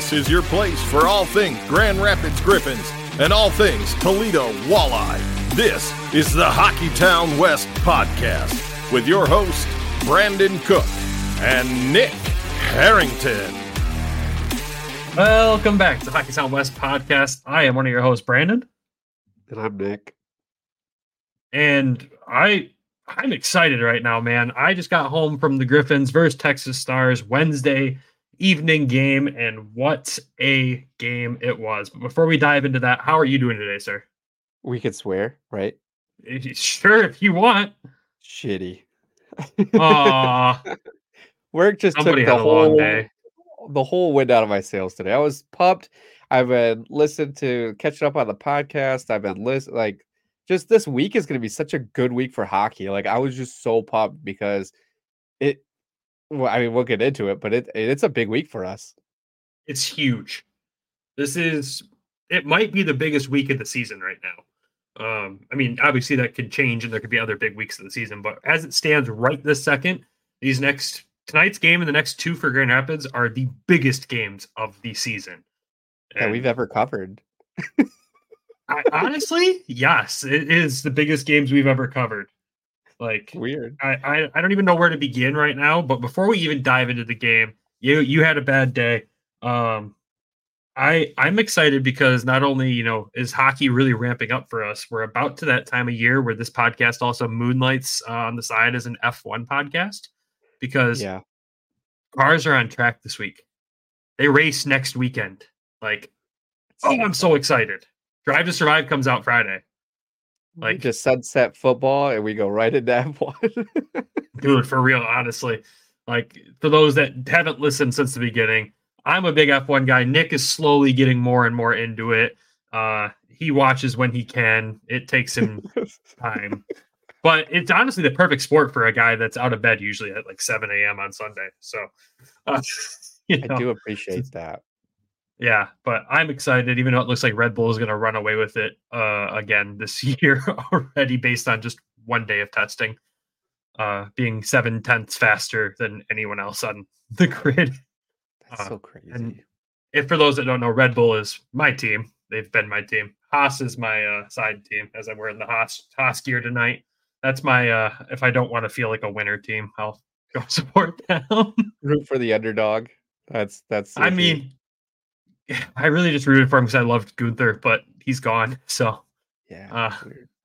This is your place for all things Grand Rapids Griffins and all things Toledo Walleye. This is the Hockeytown West podcast with your host, Brandon Cook and Nick Harrington. Welcome back to the Hockeytown West podcast. I am one of your hosts, Brandon, And I'm Nick. and I I'm excited right now, man. I just got home from the Griffins versus Texas Stars Wednesday evening game, and what a game it was. But before we dive into that, how are you doing today, sir? We could swear, right? Sure, if you want. Shitty. Aw, Work just somebody took the had a long whole day. the whole wind out of my sails today. I was pumped. I've been listening to catching up on the podcast. I've been listening like just this week is going to be such a good week for hockey. Like I was just so pumped because it. Well, I mean, we'll get into it, but it it's a big week for us. It's huge. This is it might be the biggest week of the season right now. Um, I mean, obviously that could change and there could be other big weeks of the season, but as it stands right this second, these next tonight's game and the next two for Grand Rapids are the biggest games of the season. that And we've ever covered. I, honestly, yes, it is the biggest games we've ever covered. Like Weird. I, I I don't even know where to begin right now. But before we even dive into the game, you you had a bad day. Um, I I'm excited because not only you know is hockey really ramping up for us, we're about to that time of year where this podcast also moonlights uh, on the side as an F1 podcast because Yeah. cars are on track this week. They race next weekend. Like, oh, I'm so excited. Drive to Survive comes out Friday. We like- just sunset football and we go right into F1. dude for real honestly. Like for those that haven't listened since the beginning i'm a big f1 guy. Nick is slowly getting more and more into it. Uh he watches when he can. It takes him time. But it's honestly the perfect sport for a guy that's out of bed usually at like 7 a.m on sunday. So uh, you I do appreciate that. Yeah but i'm excited even though it looks like red bull is going to run away with it uh again this year already based on just one day of testing uh being seven tenths faster than anyone else on the grid That's Uh, so crazy. and if for those that don't know red bull is my team they've been my team haas is my uh side team as i'm wearing the haas haas gear tonight that's my uh if i don't want to feel like a winner team i'll go support them root for the underdog. That's that's. I mean, I really just rooted for him because I loved Gunther, but he's gone. So yeah, uh,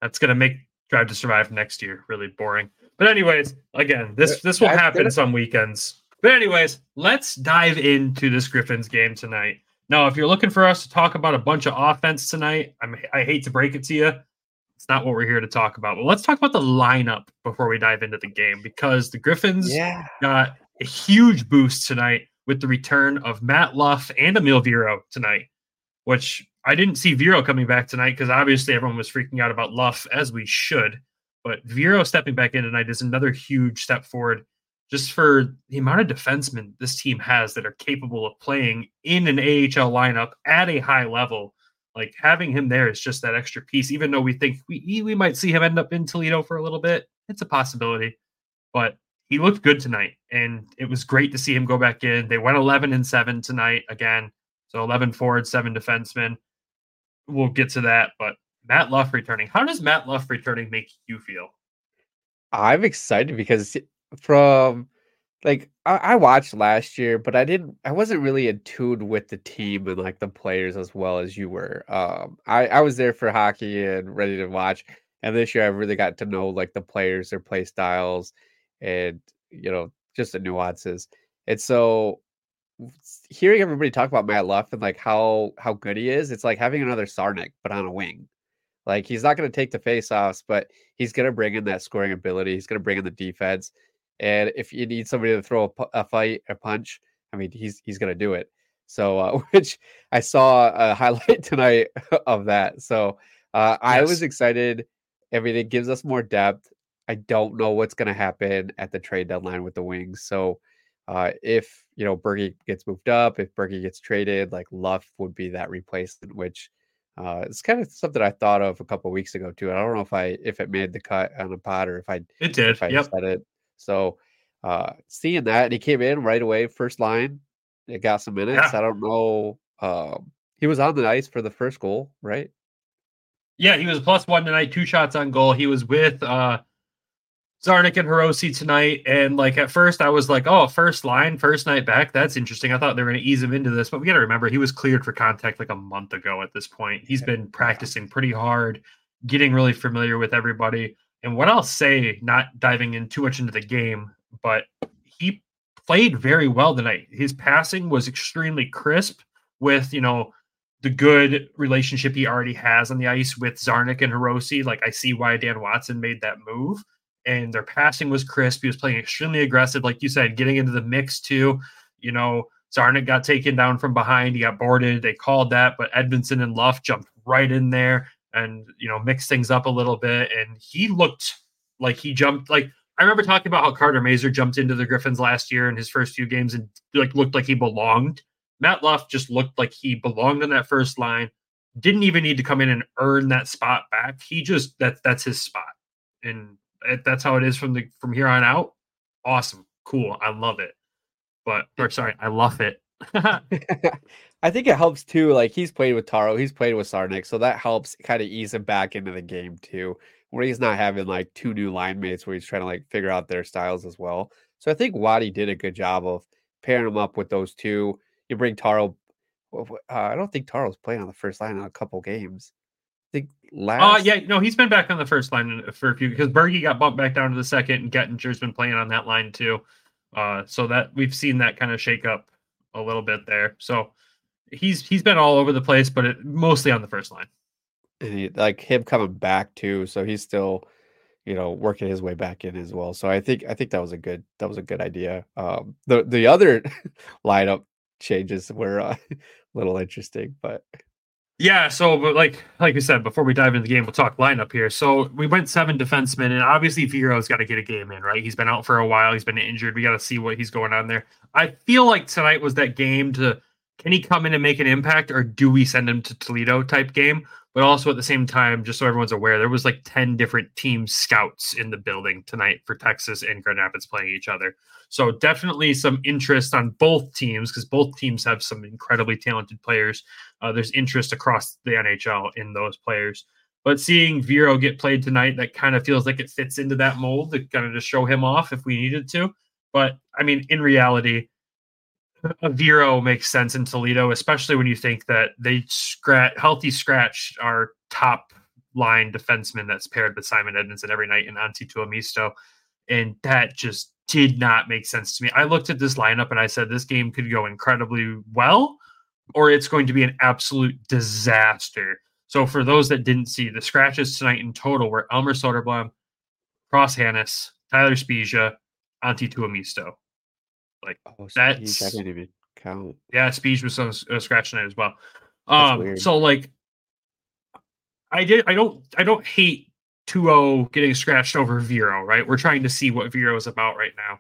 that's gonna make Drive to Survive next year really boring. But anyways, again, this this will happen some weekends. But anyways, let's dive into this Griffins game tonight. Now, if you're looking for us to talk about a bunch of offense tonight, I'm, I hate to break it to you, it's not what we're here to talk about. But let's talk about the lineup before we dive into the game because the Griffins yeah, got a huge boost tonight with the return of Matt Luff and Eemil Viro tonight, which I didn't see Viro coming back tonight because obviously everyone was freaking out about Luff, as we should. But Viro stepping back in tonight is another huge step forward just for the amount of defensemen this team has that are capable of playing in an AHL lineup at a high level. Like having him there is just that extra piece, even though we think we, we might see him end up in Toledo for a little bit. It's a possibility. But he looked good tonight, and it was great to see him go back in. They went 11 and 7 tonight again. So 11 forward, seven defensemen. We'll get to that. But Matt Luff returning. How does Matt Luff returning make you feel? I'm excited because from like I, I watched last year, but I didn't. I wasn't really in tune with the team and like the players as well as you were. Um, I I was there for hockey and ready to watch, and this year I really got to know like the players, their play styles, and you know just the nuances. And so hearing everybody talk about Matt Luff and like how how good he is, it's like having another Czarnik but on a wing. Like he's not going to take the face-offs, but he's going to bring in that scoring ability. He's going to bring in the defense. And if you need somebody to throw a, a fight, a punch, I mean, he's he's going to do it. So, uh, which I saw a highlight tonight of that. So, uh, I was excited. I mean, it gives us more depth. I don't know what's going to happen at the trade deadline with the Wings. So, uh, if you know Bergie gets moved up, if Bergie gets traded, like Luff would be that replacement, which uh, it's kind of something I thought of a couple weeks ago too. I don't know if I if it made the cut on a pod or if I It did. if I Yep. said it. So uh, seeing that, and he came in right away, first line, It got some minutes. Yeah. I don't know. Um, he was on the ice for the first goal, right? Yeah, he was plus one tonight, two shots on goal. He was with uh Czarnik and Hirose tonight. And like at first, I was like, oh, first line, first night back. That's interesting. I thought they were going to ease him into this, but we got to remember he was cleared for contact like a month ago at this point. He's been practicing pretty hard, getting really familiar with everybody. And what I'll say, not diving in too much into the game, but he played very well tonight. His passing was extremely crisp with, you know, the good relationship he already has on the ice with Czarnik and Hirose. Like I see why Dan Watson made that move and their passing was crisp. He was playing extremely aggressive, like you said, getting into the mix too. You know, Czarnik got taken down from behind. He got boarded. They called that, but Edvinsson and Luff jumped right in there and you know mixed things up a little bit. And he looked like he jumped like I remember talking about how Carter Mazur jumped into the Griffins last year in his first few games and like looked like he belonged. Matt Luff just looked like he belonged on that first line. Didn't even need to come in and earn that spot back. He just that that's his spot. And that's how it is from the from here on out. Awesome, cool, I love it. But or sorry, I love it. I think it helps too. Like he's played with Taro, he's played with Czarnik, so that helps kind of ease him back into the game too, where he's not having like two new line mates where he's trying to like figure out their styles as well. So I think Waddy did a good job of pairing him up with those two. You bring Taro. Uh, I don't think Taro's playing on the first line in a couple games think last. Oh uh, yeah, no, he's been back on the first line for a few because Bergie got bumped back down to the second, and Gettinger's been playing on that line too. Uh, so that we've seen that kind of shake up a little bit there. So he's he's been all over the place, but it, mostly on the first line. He, like him coming back too, so he's still, you know, working his way back in as well. So I think I think that was a good that was a good idea. Um, the the other lineup changes were uh, a little interesting, but yeah, so but like like we said before we dive into the game, we'll talk lineup here. So we went seven defensemen, and obviously Viro's got to get a game in, right? He's been out for a while. He's been injured. We got to see what he's going on there. I feel like tonight was that game to can he come in and make an impact, or do we send him to Toledo type game? But also at the same time, just so everyone's aware, there was like ten different team scouts in the building tonight for Texas and Grand Rapids playing each other. So definitely some interest on both teams because both teams have some incredibly talented players. Uh, there's interest across the NHL in those players. But seeing Viro get played tonight, that kind of feels like it fits into that mold to kind of just show him off if we needed to. But I mean, in reality, a Viro makes sense in Toledo, especially when you think that they scratch healthy scratch our top line defenseman that's paired with Simon Edvinsson every night in Antti Tuomisto. And that just did not make sense to me. I looked at this lineup and I said this game could go incredibly well, or it's going to be an absolute disaster. So for those that didn't see, the scratches tonight in total were Elmer Soderblom, Cross Hanas, Tyler Spezia, Antti Tuomisto. Like oh, that's I didn't even count. Yeah, Spezia was on a scratch tonight as well. Um, so like I did I don't I don't hate Tuo getting scratched over Viro, right? We're trying to see what Viro is about right now.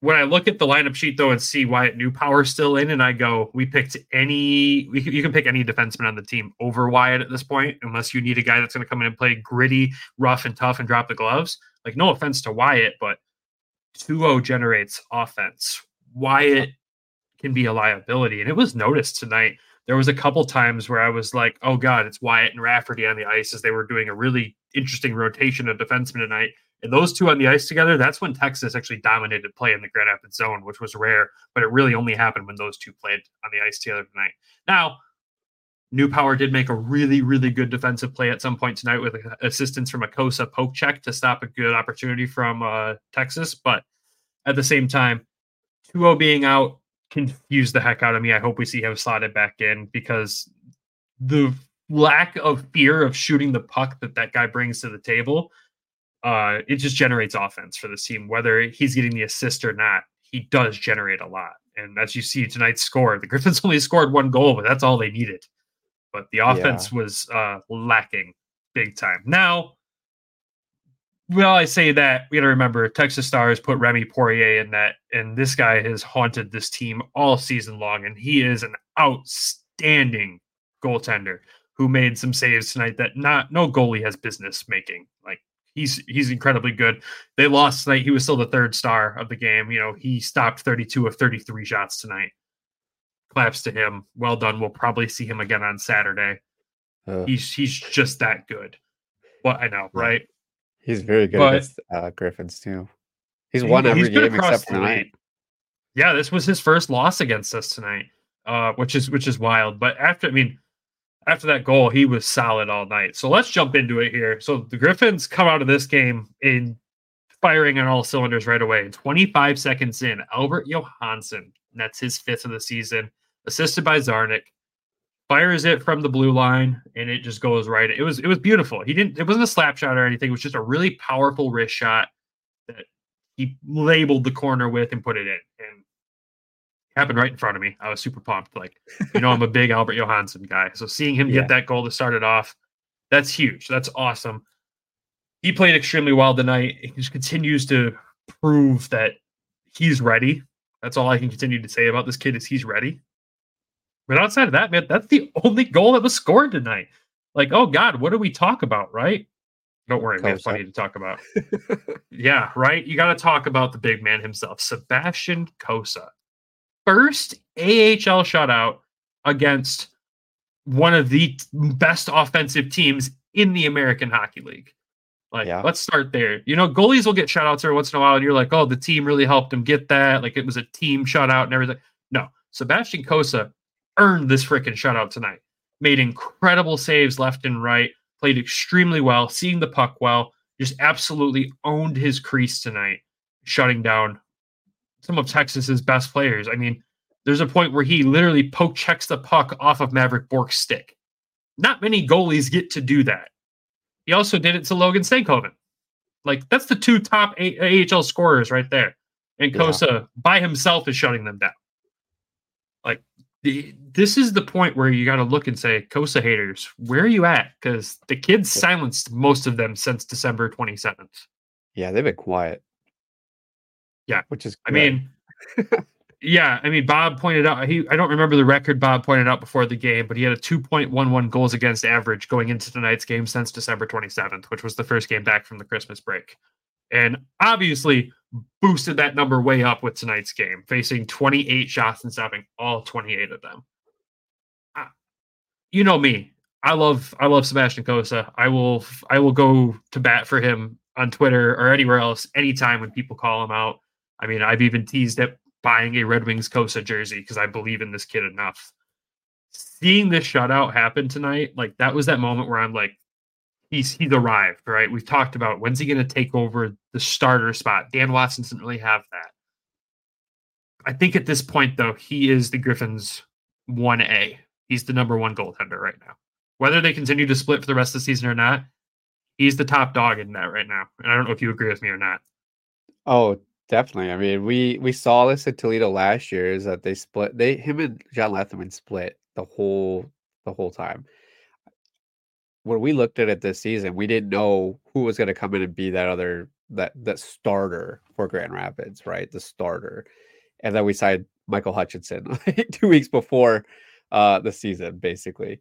When I look at the lineup sheet though and see Wyatt Newpower still in, and I go, we picked any, we, you can pick any defenseman on the team over Wyatt at this point, unless you need a guy that's going to come in and play gritty, rough, and tough and drop the gloves. Like, no offense to Wyatt, but Tuo generates offense. Wyatt can be a liability, and it was noticed tonight there was a couple times where I was like, "Oh God, it's Wyatt and Rafferty on the ice," as they were doing a really interesting rotation of defensemen tonight. And those two on the ice together, that's when Texas actually dominated play in the Grand Rapids zone, which was rare, but it really only happened when those two played on the ice together tonight. Now, Newpower did make a really, really good defensive play at some point tonight with assistance from a Cossa poke check to stop a good opportunity from uh, Texas. But at the same time, 2 being out confused the heck out of me. I hope we see him slotted back in because the lack of fear of shooting the puck that that guy brings to the table, uh, it just generates offense for this team. Whether he's getting the assist or not, he does generate a lot. And as you see tonight's score, the Griffins only scored one goal, but that's all they needed. But the offense yeah. was uh, lacking big time. Now, well, I say that we got to remember Texas Stars put Remy Poirier in that, and this guy has haunted this team all season long, and he is an outstanding goaltender who made some saves tonight that not no goalie has business making. Like he's he's incredibly good. They lost tonight. He was still the third star of the game. You know, he stopped 32 of 33 shots tonight. claps to him. Well done. We'll probably see him again on Saturday. Uh, He's he's just that good. Well, I know, right? He's very good but- against uh, Griffins too. He's He- won every he's game except tonight. Yeah, this was his first loss against us tonight, uh, which is which is wild. But after, I mean, after that goal, he was solid all night. So let's jump into it here. So the Griffins come out of this game in firing on all cylinders right away. 25 seconds in, Albert Johansson, and that's his fifth of the season, assisted by Czarnik, fires it from the blue line, and it just goes right. It was it was beautiful. He didn't. It wasn't a slap shot or anything. It was just a really powerful wrist shot that he labeled the corner with and put it in. And it happened right in front of me. I was super pumped. Like, you know, I'm a big Albert Johansson guy. So seeing him Yeah. get that goal to start it off, that's huge. That's awesome. He played extremely well tonight. He just continues to prove that he's ready. That's all I can continue to say about this kid is he's ready. But outside of that, man, that's the only goal that was scored tonight. Like, oh God, what do we talk about, right? Don't worry, we have plenty to talk about. Yeah, right. You got to talk about the big man himself, Sebastian Cossa. First AHL shutout against one of the best offensive teams in the American Hockey League. Like, Yeah. let's start there. You know, goalies will get shutouts every once in a while, and you're like, oh, the team really helped him get that. Like, it was a team shutout and everything. No, Sebastian Cossa earned this freaking shutout tonight. Made incredible saves left and right, played extremely well, seeing the puck well, just absolutely owned his crease tonight, shutting down some of Texas's best players. I mean, there's a point where he literally poke checks the puck off of Mavrik Bourque's stick. Not many goalies get to do that. He also did it to Logan Stankoven. Like that's the two top A- AHL scorers right there, and Yeah. Cossa by himself is shutting them down. The, this is the point where you got to look and say, Cossa haters, where are you at? Because the kids silenced most of them since December 27th. Yeah, they've been quiet. Yeah. which is I mean, yeah, I mean, Bob pointed out he I don't remember the record Bob pointed out before the game, but he had a 2.11 goals against average going into tonight's game since December 27th, which was the first game back from the Christmas break. And obviously boosted that number way up with tonight's game, facing 28 shots and stopping all 28 of them. I- you know me. I love I love Sebastian Cossa. I will I will go to bat for him on Twitter or anywhere else anytime when people call him out. I mean, I've even teased at buying a Red Wings Cossa jersey because I believe in this kid enough. Seeing this shutout happen tonight, like that was that moment where I'm like, he's he's arrived, right? We've talked about when's he going to take over the starter spot. Dan Watson doesn't really have that. I think at this point, though, he is the Griffins' one A. He's the number one goaltender right now. Whether they continue to split for the rest of the season or not, he's the top dog in that right now. And I don't know if you agree with me or not. Oh, definitely. I mean, we we saw this at Toledo last year. Is that they split? They him and John Lethemon split the whole the whole time. When we looked at it this season, we didn't know who was going to come in and be that other that that starter for Grand Rapids, right? The starter, and then we signed Michael Hutchinson two weeks before uh the season, basically.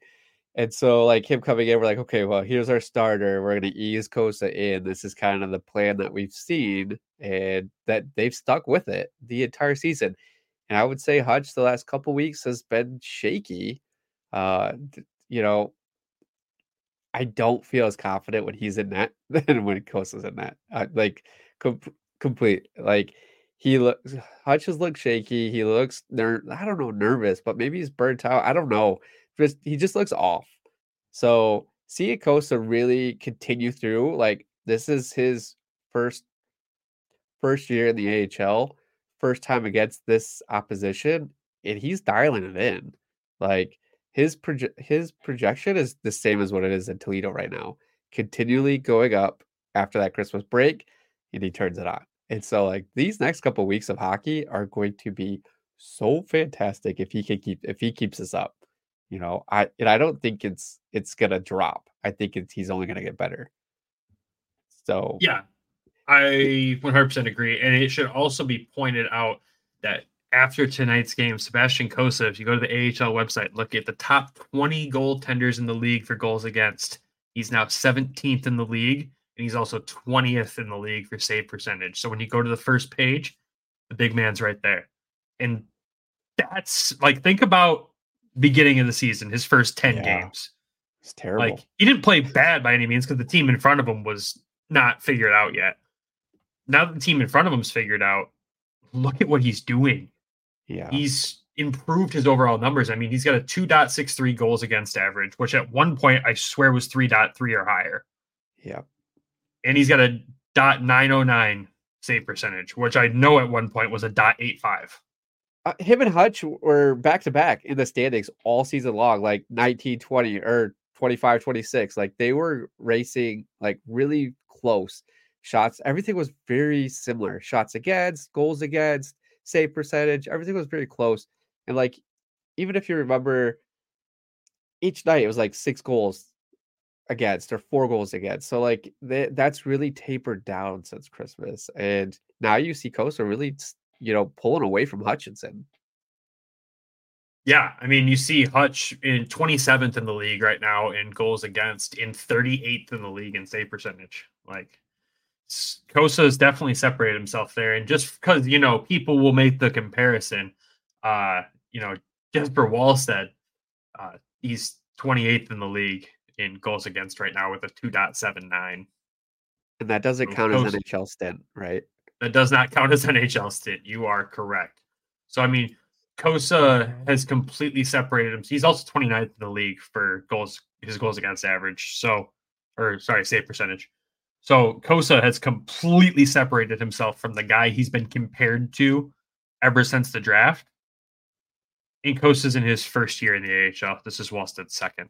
And so, like him coming in, we're like, okay, well, here's our starter. We're going to ease Cossa in. This is kind of the plan that we've seen, and that they've stuck with it the entire season. And I would say Hutch the last couple weeks has been shaky. Uh, you know, I don't feel as confident when he's in net than when Cossa's in net. Uh, like, com- complete. Like, he looks, Hutch has looked shaky. He looks, ner- I don't know, nervous, but maybe he's burnt out. I don't know just he just looks off. So seeing Cossa really continue through, like this is his first first year in the AHL, first time against this opposition, and he's dialing it in. Like his proje- his projection is the same as what it is in Toledo right now, continually going up after that Christmas break, and he turns it on. And so like these next couple weeks of hockey are going to be so fantastic if he can keep if he keeps this up you know i and i don't think it's it's gonna drop i think it's he's only gonna get better so Yeah, I 100% agree. And it should also be pointed out that after tonight's game, Sebastian Cossa, if you go to the AHL website, look at the top 20 goaltenders in the league for goals against. He's now 17th in the league, and he's also 20th in the league for save percentage. So when you go to the first page, the big man's right there. And that's like think about beginning of the season, his first 10 Yeah. games. It's terrible. Like he didn't play bad by any means because the team in front of him was not figured out yet. Now that the team in front of him's figured out, look at what he's doing. Yeah. He's improved his overall numbers. I mean, he's got a 2.63 goals against average, which at one point I swear was 3.3 or higher. Yeah. And he's got a dot 909 save percentage, which I know at one point was a dot 85. Uh, him and Hutch were back to back in the standings all season long, like 19, 20 or 25, 26. Like they were racing like really close shots. Everything was very similar. Shots against, goals against, save percentage. Everything was very close. And like, even if you remember, each night it was like six goals against or four goals against. So like th- that's really tapered down since Christmas. And now you see Cossa really, you know, pulling away from Hutchinson. Yeah, I mean, you see Hutch in 27th in the league right now in goals against, in 38th in the league in save percentage. Like, Cossa has definitely separated himself there. And just because, you know, people will make the comparison, uh, you know, Jesper Wallstedt, uh, he's 28th in the league in goals against right now with a 2.79. And that doesn't So count as Cossa- NHL stint, right? That does not count as NHL stint. You are correct. So I mean, Cossa has completely separated him. He's also 29th in the league for goals, his goals against average. So, or sorry, save percentage. So Cossa has completely separated himself from the guy he's been compared to ever since the draft. And Cossa's in his first year in the AHL. This is Wallstedt's second.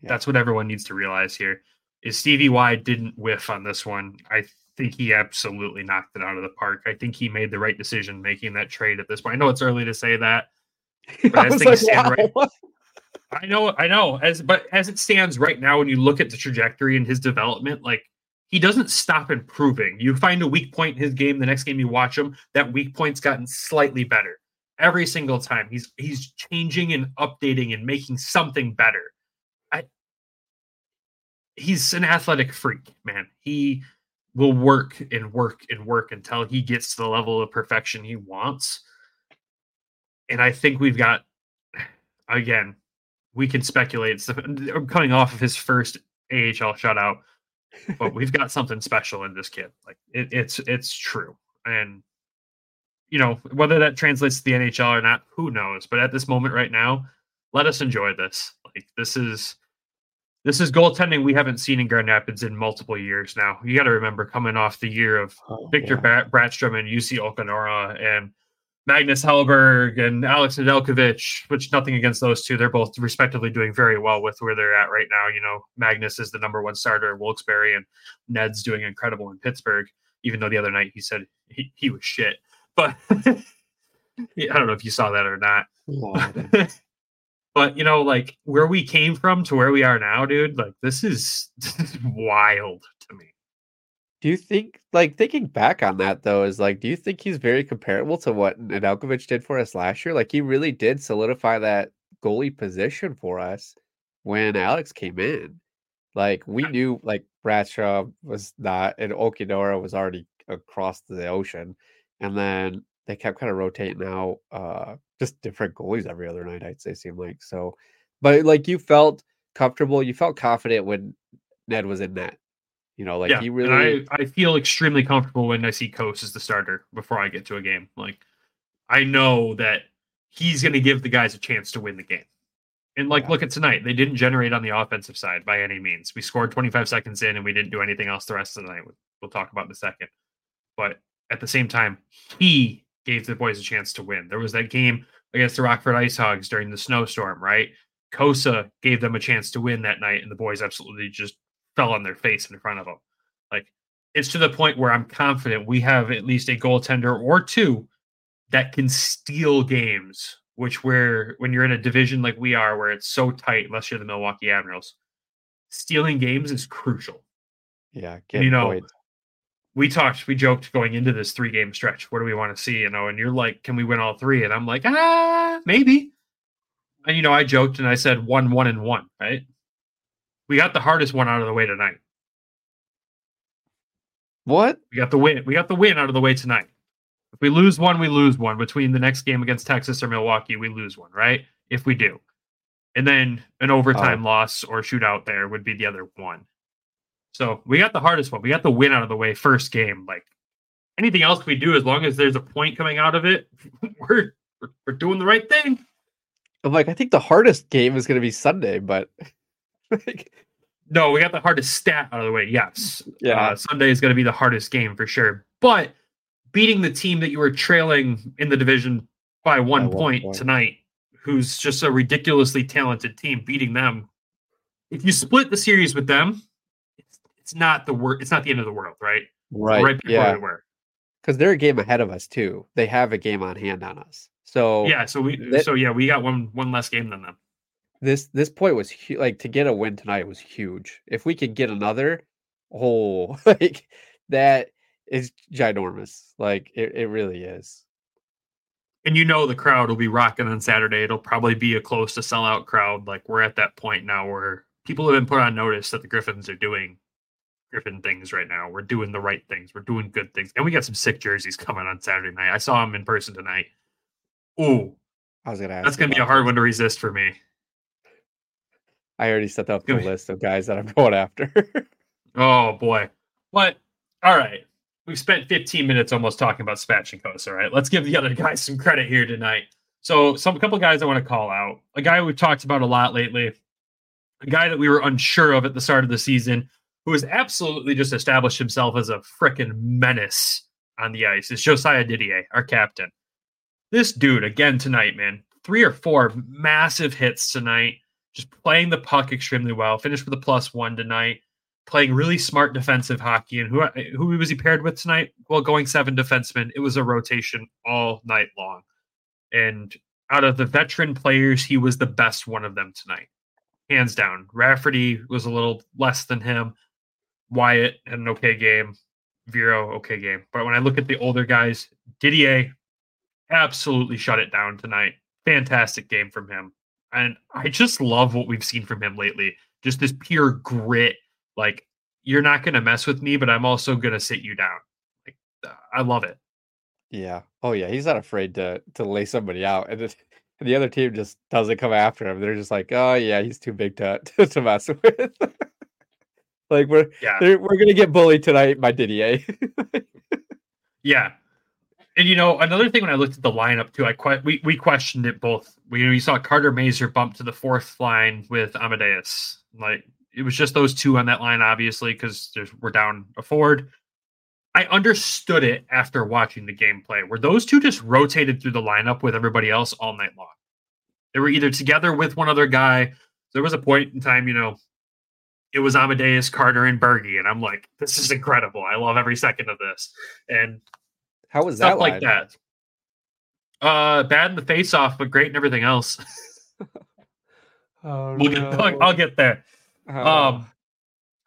Yeah. That's what everyone needs to realize here. Is Stevie Y didn't whiff on this one. I think he absolutely knocked it out of the park. I think he made the right decision making that trade at this point. I know it's early to say that. But I as things like, stand right- I know, I know. As but as it stands right now, when you look at the trajectory and his development, like he doesn't stop improving. You find a weak point in his game, the next game you watch him, that weak point's gotten slightly better every single time. He's he's changing and updating and making something better. I he's an athletic freak, man. He will work and work and work until he gets to the level of perfection he wants. And I think we've got again, we can speculate. The, coming off of his first AHL shutout, but we've got something special in this kid. Like it, it's it's true, and you know whether that translates to the NHL or not, who knows? But at this moment right now, let us enjoy this. Like this is this is goaltending we haven't seen in Grand Rapids in multiple years now. You got to remember coming off the year of Oh, Victor yeah. Bra- Brattstrom and Jussi Olkinuora and Magnus Hellberg and Alex Nedeljkovic, which nothing against those two. They're both respectively doing very well with where they're at right now. You know, Magnus is the number one starter in Wilkes-Barre and Ned's doing incredible in Pittsburgh, even though the other night he said he, he was shit. But I don't know if you saw that or not. But you know, like where we came from to where we are now, dude, like this is, this is wild. Do you think, like, thinking back on that though, is like, do you think he's very comparable to what Nedeljkovic did for us last year? Like, he really did solidify that goalie position for us when Alex came in. Like, we knew, like, Bradshaw was not, and Olkinuora was already across the ocean, and then they kept kind of rotating out, uh, just different goalies every other night. I'd say seemed like so, but like, you felt comfortable, you felt confident when Ned was in net. You know, like yeah, he really. and I, I feel extremely comfortable when I see Cossa as the starter before I get to a game. Like I know that he's going to give the guys a chance to win the game. And like, Yeah. look at tonight; they didn't generate on the offensive side by any means. We scored 25 seconds in, and we didn't do anything else the rest of the night. We'll talk about in a second. But at the same time, he gave the boys a chance to win. There was that game against the Rockford Ice Hogs during the snowstorm, right? Cossa gave them a chance to win that night, and the boys absolutely just fell on their face in front of them. Like it's to the point where I'm confident we have at least a goaltender or two that can steal games. Which where when you're in a division like we are, where it's so tight, unless you're the Milwaukee Admirals, stealing games is crucial. Yeah, you know, we talked, we joked going into this three game stretch. What do we want to see? You know, and you're like, can we win all three? And I'm like, ah, maybe. And you know, I joked and I said one, one, and one, right? We got the hardest one out of the way tonight. What? We got the win. We got the win out of the way tonight. If we lose one, we lose one. Between the next game against Texas or Milwaukee, we lose one, right? If we do. And then an overtime Oh. loss or shootout there would be the other one. So we got the hardest one. We got the win out of the way first game. Like anything else we do, as long as there's a point coming out of it, we're we're, we're doing the right thing. I'm like, I think the hardest game is going to be Sunday, but like, No, we got the hardest stat out of the way. Yes. Yeah. Uh, Sunday is going to be the hardest game for sure. But beating the team that you were trailing in the division by one, one point, point. tonight, who's just a ridiculously talented team, beating them. If you split the series with them, it's, it's not the wor- It's not the end of the world, right? right, right before yeah, because they're a game ahead of us too. They have a game on hand on us. So Yeah. So we. that- so yeah, we got one one less game than them. This this point was hu- like to get a win tonight was huge. If we could get another, oh, like that is ginormous. Like it, it really is. and you know the crowd will be rocking on Saturday. It'll probably be a close to sellout crowd. Like we're at that point now where people have been put on notice that the Griffins are doing Griffin things right now. We're doing the right things. We're doing good things, and we got some sick jerseys coming on Saturday night. I saw them in person tonight. Ooh, I was gonna ask. that's gonna be a hard one to resist for me. I already set up the list of guys that I'm going after. Oh boy. But all right. We've spent 15 minutes almost talking about Spatchnikos. All right. Let's give the other guys some credit here tonight. So some couple guys I want to call out. A guy we've talked about a lot lately. A guy that we were unsure of at the start of the season, who has absolutely just established himself as a freaking menace on the ice, is Josiah Didier, our captain. This dude, again tonight, man, three or four massive hits tonight, just playing the puck extremely well. Finished with a plus one tonight playing really smart defensive hockey. And who who was he paired with tonight? Well, going seven defensemen. It was a rotation all night long. And out of the veteran players, he was the best one of them tonight, hands down. Rafferty was a little less than him. Wyatt had an okay game. Viro, okay game. But when I look at the older guys, Didier absolutely shut it down tonight. Fantastic game from him. And I just love what we've seen from him lately. Just this pure grit like you're not going to mess with me but i'm also going to sit you down like i love it yeah. Oh yeah. He's not afraid to to lay somebody out, and, it, the other team just doesn't come after him. They're just like, oh yeah, he's too big to to mess with. like we're yeah we're gonna get bullied tonight by Didier. yeah and you know another thing when i looked at the lineup too i we, we questioned it both we, saw carter mazur bump to the fourth line with amadeus. Like it was just those two on that line obviously because we're down a forward. I understood it after watching the gameplay. Where those two just rotated through the lineup with everybody else all night long? They were either together with one other guy. There was a point in time you know it was Amadeus, Carter, and Bergie, and I'm like, this is incredible. I love every second of this, and How was stuff that like that. Uh, bad in the face off, but great in everything else. Oh, we'll get, I'll, get there. Oh. Um,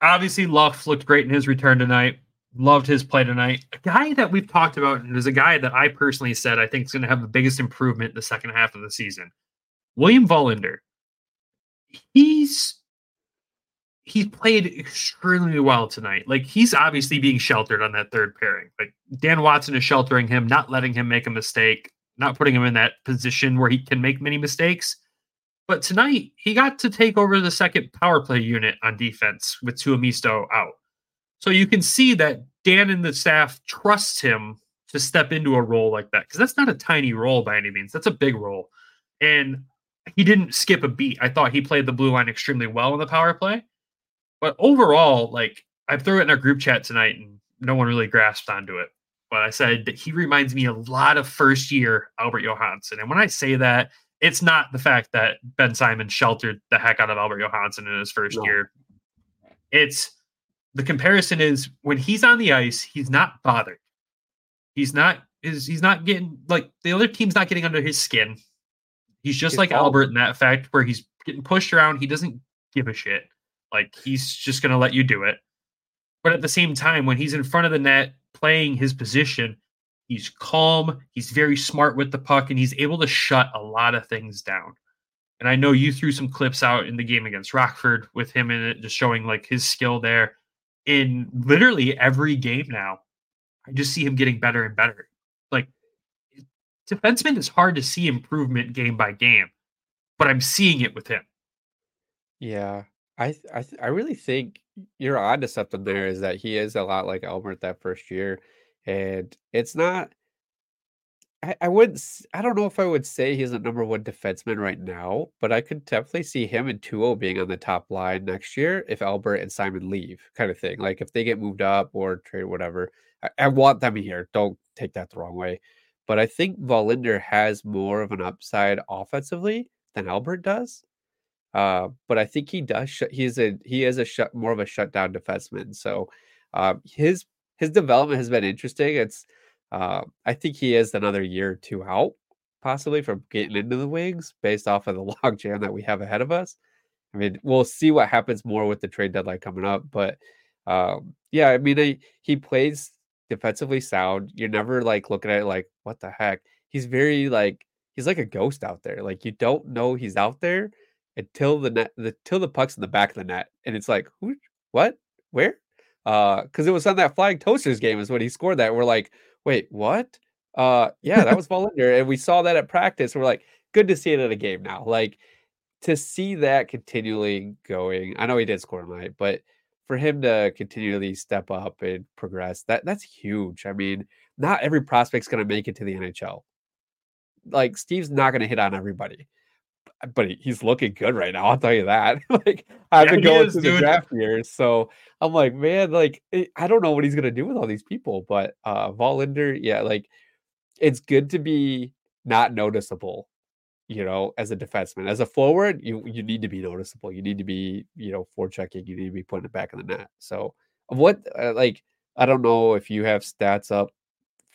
obviously, Luff looked great in his return tonight. Loved his play tonight. A guy that we've talked about, and is a guy that I personally said I think is going to have the biggest improvement in the second half of the season. William Wallinder. He's he played extremely well tonight. Like he's obviously being sheltered on that third pairing. Like Dan Watson is sheltering him, not letting him make a mistake, not putting him in that position where he can make many mistakes. But tonight he got to take over the second power play unit on defense with Tuomisto out. So you can see that Dan and the staff trust him to step into a role like that because that's not a tiny role by any means. That's a big role. And he didn't skip a beat. I thought he played the blue line extremely well in the power play. But overall, like I threw it in our group chat tonight and no one really grasped onto it. But I said that he reminds me a lot of first year Albert Johansson. And when I say that, it's not the fact that Ben Simon sheltered the heck out of Albert Johansson in his first No. year. It's the comparison is when he's on the ice, he's not bothered. He's not is he's not getting like the other team's not getting under his skin. He's just He's like. Albert in that fact where he's getting pushed around. He doesn't give a shit. Like he's just gonna let you do it. But at the same time, when he's in front of the net playing his position, he's calm, he's very smart with the puck, and he's able to shut a lot of things down. And I know you threw some clips out in the game against Rockford with him in it, just showing like his skill there. In literally every game now, I just see him getting better and better. Like defenseman is hard to see improvement game by game, but I'm seeing it with him. Yeah, I I I really think you're onto something there. Is that he is a lot like Albert that first year, and it's not. I, I wouldn't. I don't know if I would say he's a number one defenseman right now, but I could definitely see him and Tuo being on the top line next year if Albert and Simon leave, kind of thing. Like if they get moved up or trade, whatever. I, I want them here. Don't take that the wrong way, but I think Wallinder has more of an upside offensively than Albert does. Uh, but I think he does. Sh- he's a he is a more of a shutdown defenseman. So uh, his his development has been interesting. It's uh, I think he is another year or two out, possibly from getting into the wings based off of the log jam that we have ahead of us. I mean, we'll see what happens more with the trade deadline coming up. But um, yeah, I mean, he, he plays defensively sound. You're never like looking at it like, what the heck? He's very like, he's like a ghost out there. Like, you don't know he's out there until the net, the, till the puck's in the back of the net. And it's like, who, what, where? Uh, because it was on that Flying Toasters game is when he scored that. We're like, wait, what? Uh, yeah, that was Wallinder, and we saw that at practice. We're like, good to see it at a game now. Like to see that continually going. I know he did score tonight, but for him to continually step up and progress, that that's huge. I mean, not every prospect's going to make it to the NHL. Like Steve's not going to hit on everybody, but he's looking good right now. I'll tell you that. like I've yeah, been going through the draft years, so I'm like, man, like eh, I don't know what he's gonna do with all these people, but uh Wallinder, yeah, like it's good to be not noticeable, you know, as a defenseman. As a forward, you you need to be noticeable. You need to be, you know, forechecking. You need to be putting it back in the net. So what, uh, like, I don't know if you have stats up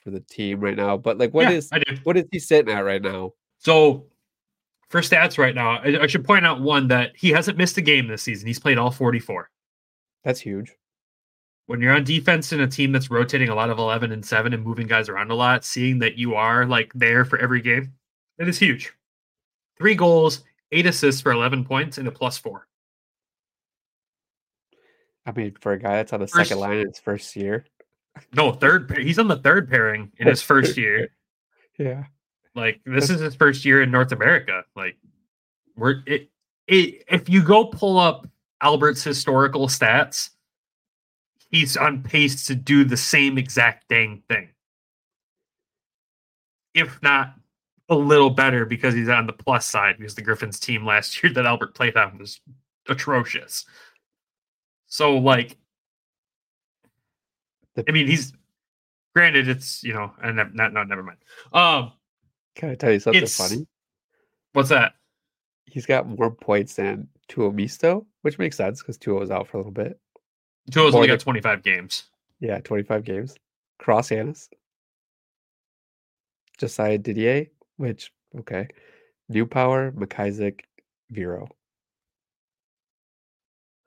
for the team right now, but like, what yeah, is what is he sitting at right now? So for stats right now, I, I should point out one that he hasn't missed a game this season. He's played all 44. That's huge. When you're on defense in a team that's rotating a lot of 11 and 7 and moving guys around a lot, seeing that you are like there for every game, that is huge. Three goals, eight assists for 11 points, and a plus four. I mean, for a guy that's on the first, second line in his first year. No, third. He's on the third pairing in his first year. yeah. Like this is his first year in North America. Like we're it, it if you go pull up Albert's historical stats, he's on pace to do the same exact dang thing. If not a little better because he's on the plus side because the Griffins team last year that Albert played on was atrocious. So like I mean he's granted it's you know and not no never mind. Um can I tell you something it's, funny? What's that? He's got more points than Tuomisto, which makes sense because Tuo was out for a little bit. Tuo's only got 25 games. Yeah, 25 games. Cross Hanas. Josiah Didier, which, okay. Newpower, McIsaac, Viro.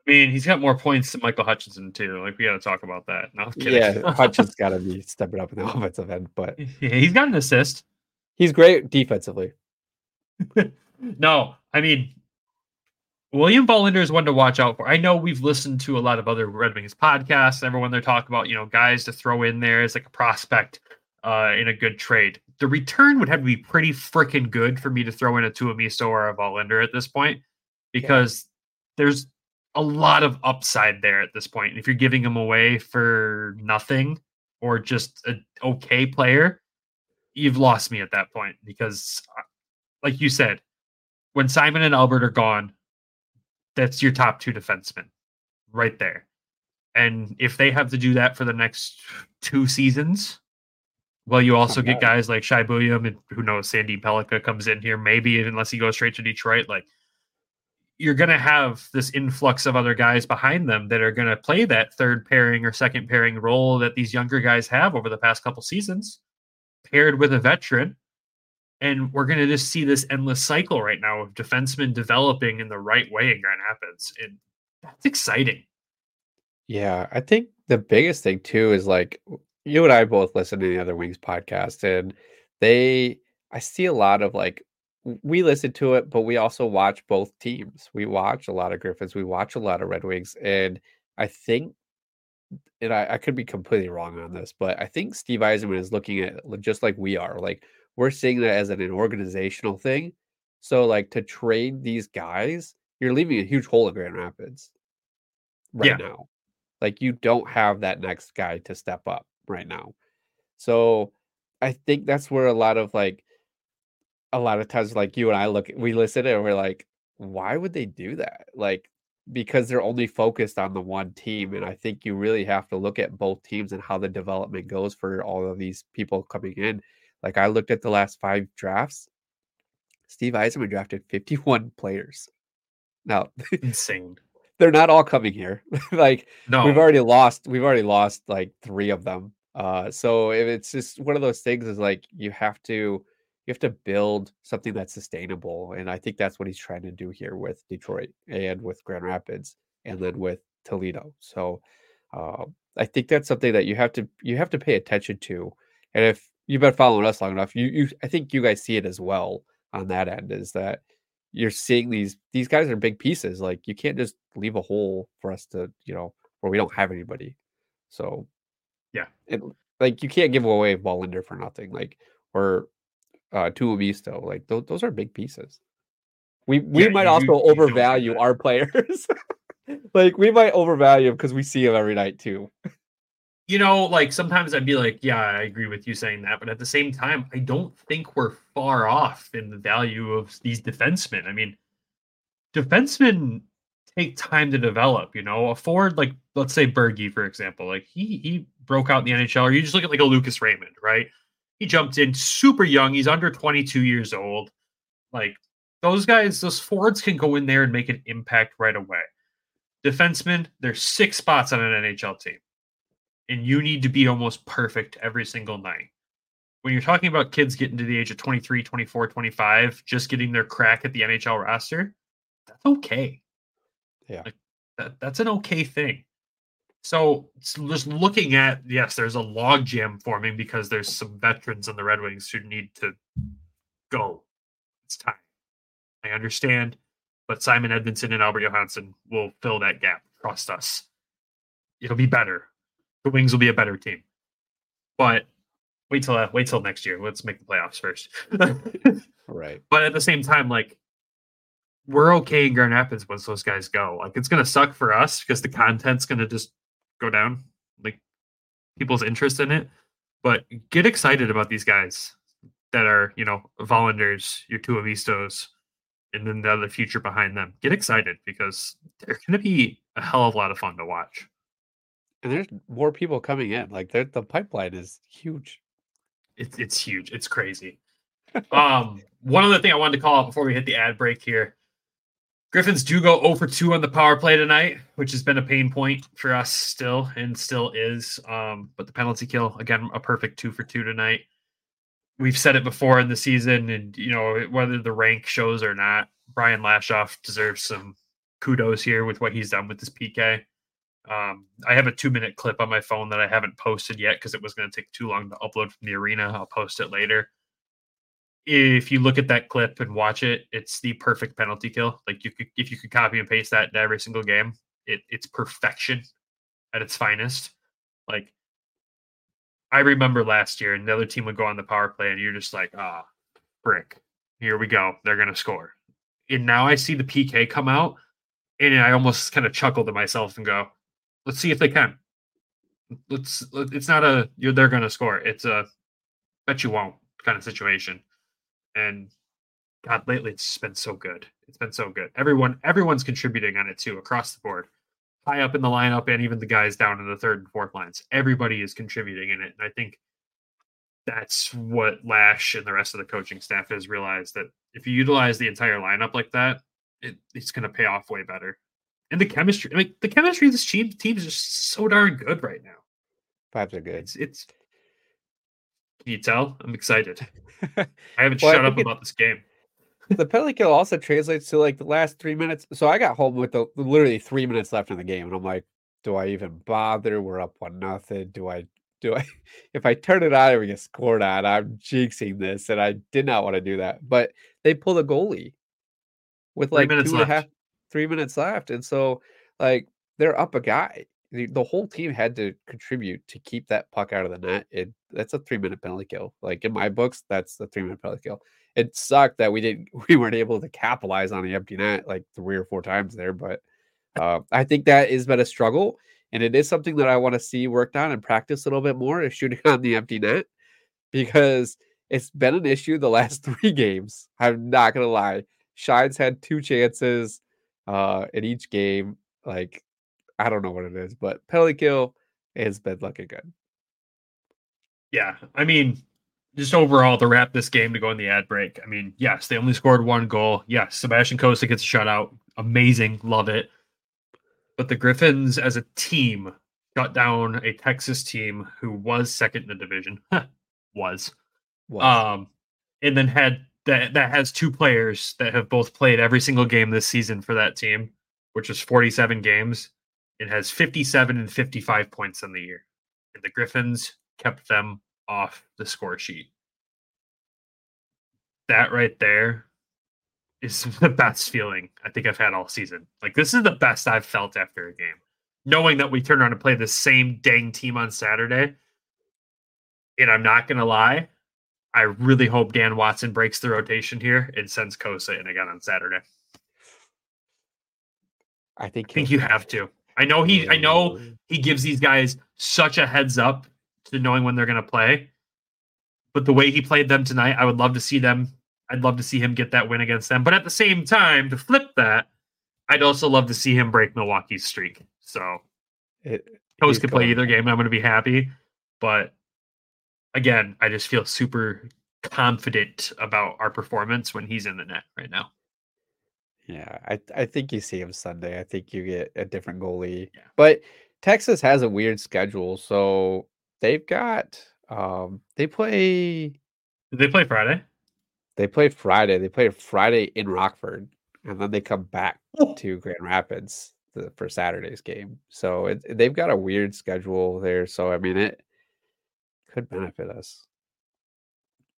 I mean, he's got more points than Michael Hutchinson too. Like we got to talk about that. No, yeah, Hutchinson's got to be stepping up in the offensive end, but yeah, he's got an assist. He's great defensively. no, I mean William Wallinder is one to watch out for. I know we've listened to a lot of other Red Wings podcasts. Everyone they're talking about, you know, guys to throw in there as like a prospect uh, in a good trade. The return would have to be pretty freaking good for me to throw in a Tuomisto or a Wallinder at this point, because yeah. there's a lot of upside there at this point. If you're giving them away for nothing or just an okay player, you've lost me at that point because, uh, like you said, when Simon and Albert are gone, that's your top two defensemen right there. And if they have to do that for the next two seasons, well, you also get guys like Shai Buium and who knows, Sandy Pellikka comes in here, maybe unless he goes straight to Detroit. Like you're gonna have this influx of other guys behind them that are gonna play that third pairing or second pairing role that these younger guys have over the past couple seasons paired with a veteran. And we're going to just see this endless cycle right now of defensemen developing in the right way in Grand Rapids. And that's exciting. Yeah. I think the biggest thing, too, is like you and I both listen to the Other Wings podcast, and they, I see a lot of like, we listen to it, but we also watch both teams. We watch a lot of Griffins, we watch a lot of Red Wings. And I think and I, I could be completely wrong on this, but I think Steve Yzerman is looking at just like we are. Like we're seeing that as an, an organizational thing. So like to trade these guys, you're leaving a huge hole in Grand Rapids right Yeah. now. Like you don't have that next guy to step up right now. So I think that's where a lot of like a lot of times like you and I look we listen and we're like, why would they do that? Like because they're only focused on the one team. And I think you really have to look at both teams and how the development goes for all of these people coming in. Like I looked at the last five drafts. Steve Yzerman drafted 51 players. Now Insane. they're not all coming here. like No, we've already lost we've already lost like three of them uh so if it's just one of those things is like you have to you have to build something that's sustainable and i think that's what he's trying to do here with detroit and with grand rapids and then with toledo so uh, i think that's something that you have to you have to pay attention to and if you've been following us long enough you you i think you guys see it as well on that end is that you're seeing these these guys are big pieces like you can't just leave a hole for us to you know where we don't have anybody. So Yeah. it, like you can't give away Wallinder for nothing, like or uh Tuomisto. Like those those are big pieces. We we Yeah, might you- also you overvalue our players. like we might overvalue them because we see them every night too. you know, like sometimes I'd be like, yeah, I agree with you saying that, but at the same time, I don't think we're far off in the value of these defensemen. I mean, defensemen take time to develop. You know, a forward like let's say Bergie, for example, like he he broke out in the NHL, or you just look at like a Lucas Raymond, right? He jumped in super young. He's under 22 years old. Like those guys, those forwards can go in there and make an impact right away. Defensemen, there's six spots on an NHL team and you need to be almost perfect every single night. When you're talking about kids getting to the age of 23, 24, 25, just getting their crack at the NHL roster, that's okay. Yeah. Like, that, that's an okay thing. So just looking at, yes, there's a log jam forming because there's some veterans in the Red Wings who need to go. It's time. I understand, but Simon Edvinsson and Albert Johansson will fill that gap. Trust us. It'll be better the Wings will be a better team. But wait till uh, wait till next year. Let's make the playoffs first. Right. but at the same time, like we're okay in Grand Rapids once those guys go. Like it's gonna suck for us because the content's gonna just go down. Like people's interest in it. But get excited about these guys that are, you know, Wallinders, your Tuomistos, and then the other future behind them. Get excited because they're gonna be a hell of a lot of fun to watch. And there's more people coming in. Like the pipeline is huge. it's it's huge. It's crazy. um, one other thing I wanted to call out before we hit the ad break here. Griffins do go 0 for 2 on the power play tonight, which has been a pain point for us still and still is. Um, but the penalty kill, again, a perfect two for two tonight. We've said it before in the season, and you know, whether the rank shows or not, Brian Lashoff deserves some kudos here with what he's done with this PK. Um, I have a two minute clip on my phone that I haven't posted yet because it was going to take too long to upload from the arena. I'll post it later. If you look at that clip and watch it, it's the perfect penalty kill. Like you could, if you could copy and paste that every single game, it, it's perfection at its finest. Like I remember last year, and the other team would go on the power play, and you're just like, ah, brick. Here we go. They're to score. And now I see the PK come out, and I almost kind of chuckle to myself and go, let's see if they can. Let's. It's not a you're they're to score. It's a bet you won't kind of situation. And God, lately it's just been so good. It's been so good. Everyone, everyone's contributing on it too across the board, high up in the lineup, and even the guys down in the third and fourth lines. Everybody is contributing in it, and I think that's what Lash and the rest of the coaching staff has realized that if you utilize the entire lineup like that, it, it's going to pay off way better. And the chemistry, I mean, the chemistry of this team team is just so darn good right now. Vibes are good. It's it's. Can you tell? I'm excited. I haven't Well, I shut up think it- about this game. the penalty kill also translates to like the last three minutes. So I got home with the literally three minutes left in the game, and I'm like, do I even bother? We're up one nothing. Do I do I if I turn it on and we get scored on, I'm jinxing this, and I did not want to do that. But they pull a goalie with Three like minutes two and a half, three minutes left, and so like they're up a guy, the, the whole team had to contribute to keep that puck out of the net. It that's a three minute penalty kill. Like in my books, that's the three minute penalty kill. It sucked that we didn't we weren't able to capitalize on the empty net like three or four times there, but uh, I think that has been a struggle, and it is something that I want to see worked on and practice a little bit more is shooting on the empty net because it's been an issue the last three games. I'm not gonna lie. Shines had two chances uh, in each game. Like I don't know what it is, but penalty kill has been looking good. Yeah, I mean, just overall to wrap this game to go in the ad break. I mean, yes, they only scored one goal. Yes, Sebastian Cossa gets a shutout. Amazing, love it. But the Griffins, as a team, shut down a Texas team who was second in the division. was. was. Um, and then had that that has two players that have both played every single game this season for that team, which is 47 games. It has 57 and 55 points on the year. And the Griffins kept them off the score sheet. That right there is the best feeling I think I've had all season. Like this is the best I've felt after a game. Knowing that we turn around and play the same dang team on Saturday. And I'm not gonna lie, I really hope Dan Watson breaks the rotation here and sends Cossa in again on Saturday. I think I think you have to. I know he I know he gives these guys such a heads up to knowing when they're going to play. But the way he played them tonight, I would love to see them. I'd love to see him get that win against them. But at the same time, to flip that, I'd also love to see him break Milwaukee's streak. So Cossa could play either game. I'm going to be happy. But again, I just feel super confident about our performance when he's in the net right now. Yeah, I I think you see him Sunday. I think you get a different goalie. Yeah. But Texas has a weird schedule, so they've got um they play Did they play Friday? They play Friday. They play Friday in Rockford, and then they come back to Grand Rapids the, for Saturday's game. So it, they've got a weird schedule there. So I mean, it could benefit us.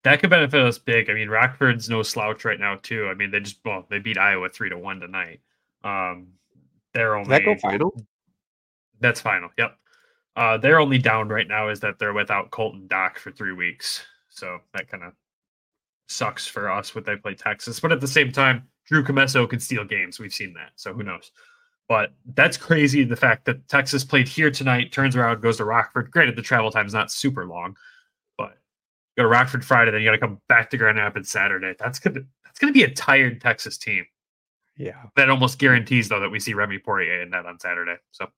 That could benefit us big. I mean, Rockford's no slouch right now, too. I mean, they just well, they beat Iowa three to one tonight. Um, they're only Does that go final. That's final. Yep. Uh, they're only down right now is that they're without Colton Dach for three weeks. So that kind of sucks for us when they play Texas. But at the same time, Drew Commesso can steal games. We've seen that. So who knows? But that's crazy. The fact that Texas played here tonight, turns around, goes to Rockford. Granted, the travel time is not super long, go to Rockford Friday, then you got to come back to Grand Rapids Saturday. That's gonna that's gonna be a tired Texas team. Yeah, that almost guarantees though that we see Remy Poirier in that on Saturday. So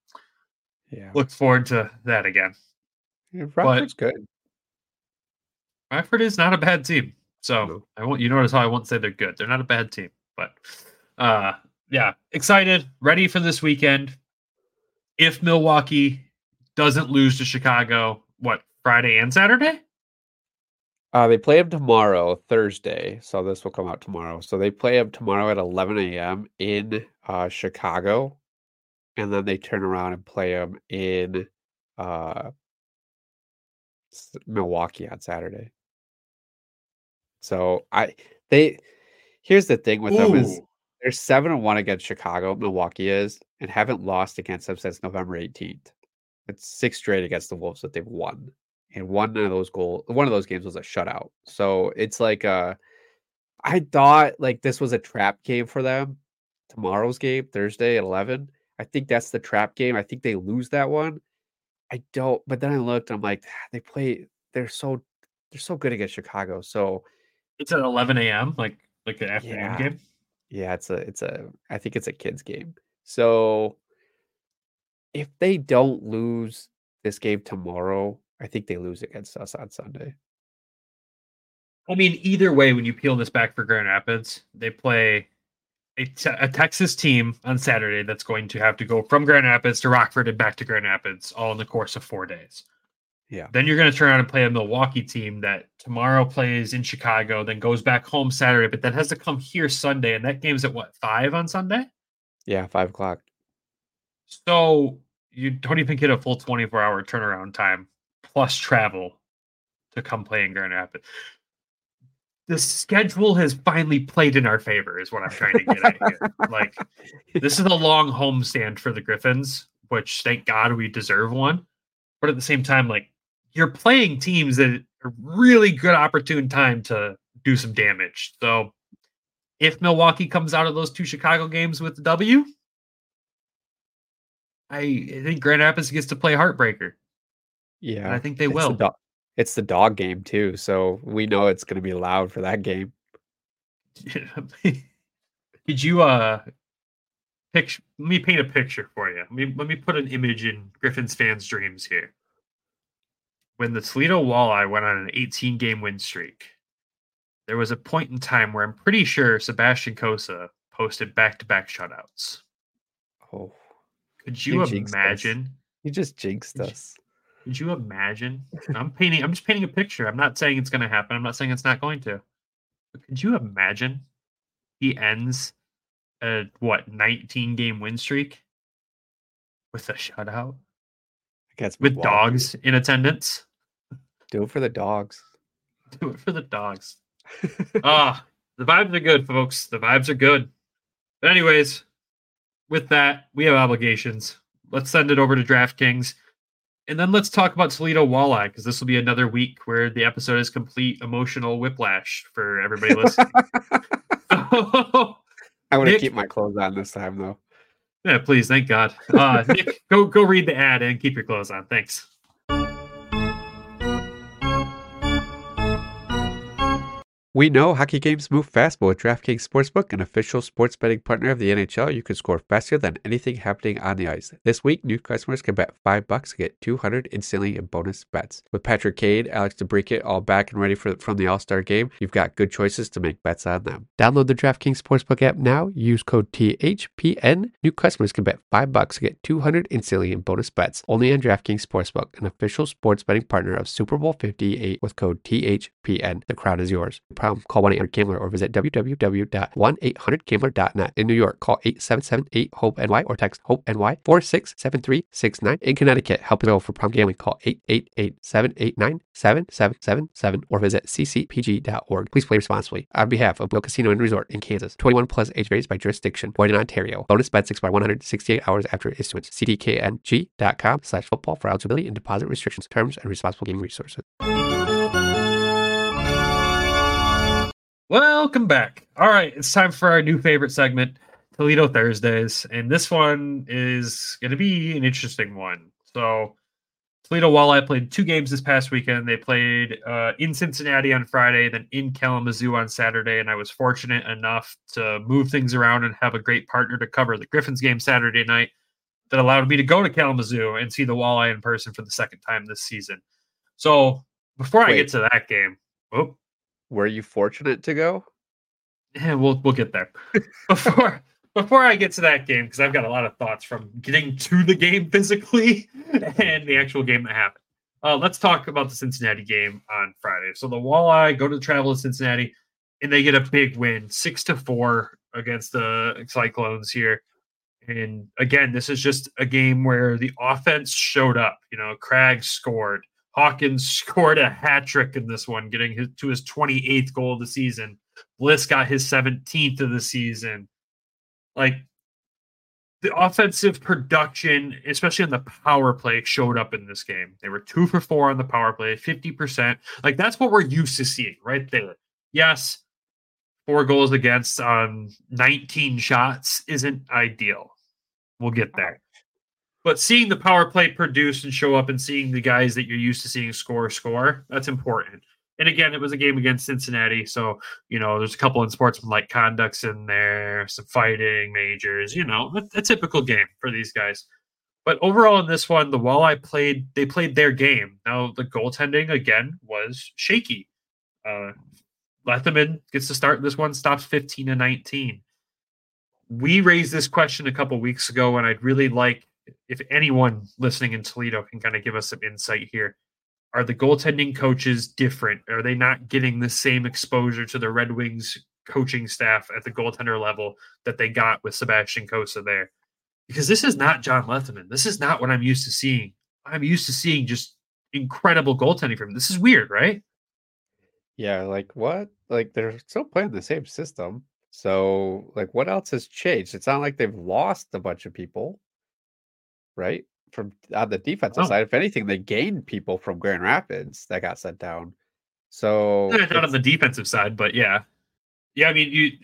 yeah. Look forward to that again. Yeah, Rockford's but good. Rockford is not a bad team. So no. I won't you notice how I won't say they're good. They're not a bad team. But uh yeah, excited, ready for this weekend. If Milwaukee doesn't lose to Chicago, what, Friday and Saturday? Uh, they play them tomorrow, Thursday. So this will come out tomorrow. So they play them tomorrow at 11 a.m. in uh, Chicago and then they turn around and play them in uh, Milwaukee on Saturday. So I they here's the thing with Ooh. them is they're seven and one against Chicago, Milwaukee is, and haven't lost against them since November 18th. It's six straight against the Wolves that they've won. And one of those goal one of those games was a shutout. So it's like uh I thought like this was a trap game for them. Tomorrow's game, Thursday at 11 I think that's the trap game. I think they lose that one. I don't, but then I looked, I'm like, ah, they play, they're so they're so good against Chicago. So it's at 11 a.m. like like the afternoon yeah. game. Yeah, it's a it's a I think it's a kids game. So if they don't lose this game tomorrow, I think they lose against us on Sunday. I mean, either way, when you peel this back for Grand Rapids, they play a, te- a Texas team on Saturday that's going to have to go from Grand Rapids to Rockford and back to Grand Rapids all in the course of four days. Yeah. Then you're going to turn around and play a Milwaukee team that tomorrow plays in Chicago, then goes back home Saturday, but then has to come here Sunday. And that game's at what, five on Sunday? Yeah, five o'clock. So you don't even get a full 24 hour turnaround time plus travel to come play in Grand Rapids the schedule has finally played in our favor, is what I'm trying to get at here. like, this is a long homestand for the Griffins, which thank God we deserve one. But at the same time, like you're playing teams that are really good opportune time to do some damage. So if Milwaukee comes out of those two Chicago games with the W, I think Grand Rapids gets to play Heartbreaker. Yeah, And I think they it's will. The dog, it's the dog game too, so we know it's going to be loud for that game. Did you uh picture let me paint a picture for you. Let me let me put an image in Griffin's fans' dreams here. When the Toledo Walleye went on an 18 game win streak, there was a point in time where I'm pretty sure Sebastian Cossa posted back to back shutouts. Oh, Could you us. imagine? you just jinxed us. Could you imagine? I'm painting. I'm just painting a picture. I'm not saying it's going to happen. I'm not saying it's not going to. But could you imagine? He ends a what 19 game win streak with a shutout Against with Milwaukee. dogs in attendance. Do it for the dogs. Do it for the dogs. Ah, the vibes are good, folks. The vibes are good. But anyways, with that, we have obligations. Let's send it over to DraftKings. And then let's talk about Toledo Walleye, because this will be another week where the episode is complete emotional whiplash for everybody listening. So, I want to keep my clothes on this time though. yeah, please, thank God. Uh, Nick, go go read the ad and keep your clothes on. Thanks. We know hockey games move fast, but with DraftKings Sportsbook, an official sports betting partner of the NHL, you can score faster than anything happening on the ice. This week, new customers can bet five bucks to get 200 instantly in bonus bets. With Patrick Kane, Alex DeBrincat all back and ready for from the All Star game, you've got good choices to make bets on them. Download the DraftKings Sportsbook app now. Use code THPN. New customers can bet five bucks to get 200 instantly in bonus bets. Only on DraftKings Sportsbook, an official sports betting partner of Super Bowl 58 with code THPN. The crowd is yours. Problem, call 1 800 Gambler or visit www.1800Gambler.net. In New York, call 877 8 HOPE NY or text HOPE NY 467369. In Connecticut, help available for problem gambling, call 888 789 7777 or visit ccpg.org. Please play responsibly. On behalf of Will Casino and Resort in Kansas, 21 plus age varies by jurisdiction, void in Ontario. Bonus bets expire 168 hours after issuance. cdkng.com slash football for eligibility and deposit restrictions, terms, and responsible gaming resources. Welcome back. All right, it's time for our new favorite segment, Toledo Thursdays, and this one is going to be an interesting one. So, Toledo Walleye played two games this past weekend. They played uh, in Cincinnati on Friday, then in Kalamazoo on Saturday, and I was fortunate enough to move things around and have a great partner to cover the Griffins game Saturday night that allowed me to go to Kalamazoo and see the Walleye in person for the second time this season. So, before I get to that game, oh, Were you fortunate to go? yeah, we'll we'll get there. Before before I get to that game, because I've got a lot of thoughts from getting to the game physically and the actual game that happened. Uh, let's talk about the Cincinnati game on Friday. So the Walleye go to travel to Cincinnati, and they get a big win, six to four against the Cyclones here. And again, this is just a game where the offense showed up. You know, Cragg scored. Hawkins scored a hat trick in this one, getting his, to his 28th goal of the season. Bliss got his 17th of the season. Like the offensive production, especially on the power play, showed up in this game. They were two for four on the power play, 50%. Like that's what we're used to seeing right there. Yes, four goals against on 19 shots isn't ideal. We'll get there. But seeing the power play produce and show up and seeing the guys that you're used to seeing score, score, that's important. And again, it was a game against Cincinnati. So, you know, there's a couple of sportsmanlike conducts in there, some fighting, majors, you know, a, a typical game for these guys. But overall in this one, the Walleye played, they played their game. Now, the goaltending, again, was shaky. Uh, Lethemon gets to start this one, stops 15 to 19. We raised this question a couple weeks ago, and I'd really like if anyone listening in Toledo can kind of give us some insight here. Are the goaltending coaches different? Are they not getting the same exposure to the Red Wings coaching staff at the goaltender level that they got with Sebastian Cossa there? Because this is not John Lethemon. This is not what I'm used to seeing. I'm used to seeing just incredible goaltending from him. This is weird, right? Yeah, like what? Like they're still playing the same system. So, like, what else has changed? It's not like they've lost a bunch of people. Right? From on the defensive Oh. side. If anything, they gained people from Grand Rapids that got sent down. So Eh, not on the defensive side, but yeah, yeah. I mean, you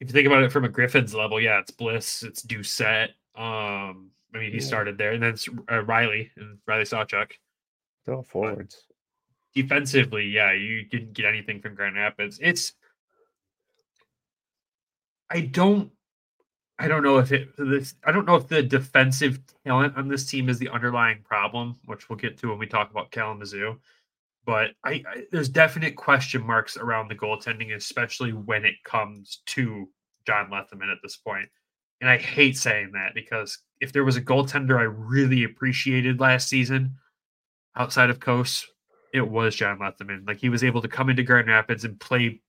if you think about it from a Griffins level, yeah, it's Bliss, it's Doucette. Um, I mean, he started there, and then it's uh, Riley and Riley Sawchuk. they're all forwards. Defensively, yeah, you didn't get anything from Grand Rapids. It's I don't I don't know if it this I don't know if the defensive talent on this team is the underlying problem, which we'll get to when we talk about Kalamazoo. But I, I there's definite question marks around the goaltending, especially when it comes to John Lethemon at this point. And I hate saying that because if there was a goaltender I really appreciated last season outside of Cossa, it was John Lethemon. Like he was able to come into Grand Rapids and play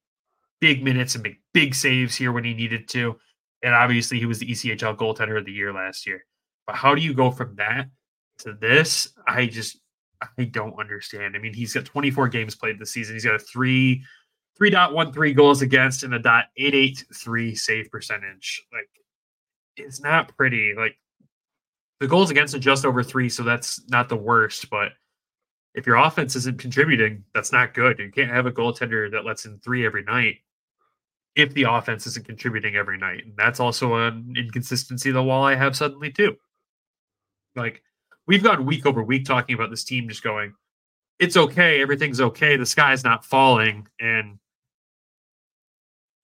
big minutes and make big saves here when he needed to. And obviously, he was the ECHL goaltender of the year last year. But how do you go from that to this? I just I don't understand. I mean, he's got 24 games played this season. He's got a three 3.13 goals against and a dot 883 save percentage. Like it's not pretty. Like the goals against are just over three, so that's not the worst, but if your offense isn't contributing, that's not good. You can't have a goaltender that lets in three every night if the offense isn't contributing every night. And that's also an inconsistency the Walleye have suddenly too. Like we've gone week over week talking about this team just going, it's okay, everything's okay, the sky's not falling. And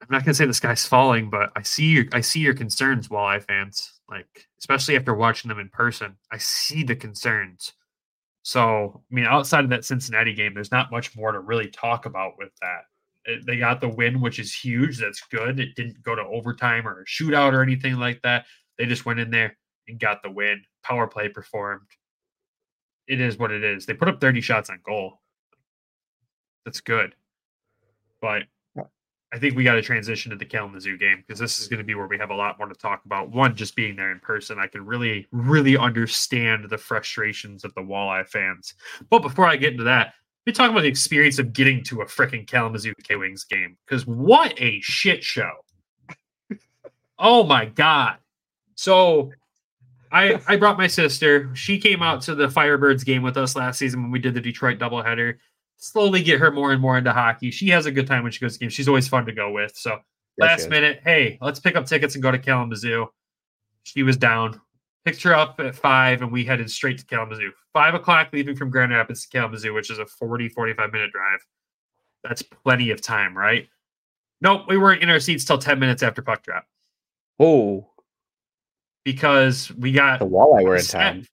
I'm not gonna say the sky's falling, but I see your I see your concerns, Walleye fans. Like, especially after watching them in person. I see the concerns. So, I mean, outside of that Cincinnati game, there's not much more to really talk about with that. They got the win, which is huge. That's good. It didn't go to overtime or a shootout or anything like that. They just went in there and got the win. Power play performed. It is what it is. They put up 30 shots on goal. That's good. But I think we got to transition to the Kalamazoo game because this is going to be where we have a lot more to talk about. One, just being there in person, I can really, really understand the frustrations of the Walleye fans. But before I get into that, let me talk about the experience of getting to a freaking Kalamazoo K Wings game because what a shit show! oh my god! So I I brought my sister. She came out to the Firebirds game with us last season when we did the Detroit doubleheader. Slowly get her more and more into hockey. She has a good time when she goes to games. She's always fun to go with. So Yes, last yes. minute, hey, let's pick up tickets and go to Kalamazoo. She was down. Picked her up at five, and we headed straight to Kalamazoo. Five o'clock leaving from Grand Rapids to Kalamazoo, which is a 40, 45 minute drive. That's plenty of time, right? Nope, we weren't in our seats till 10 minutes after puck drop Oh, because we got the walleye were in time.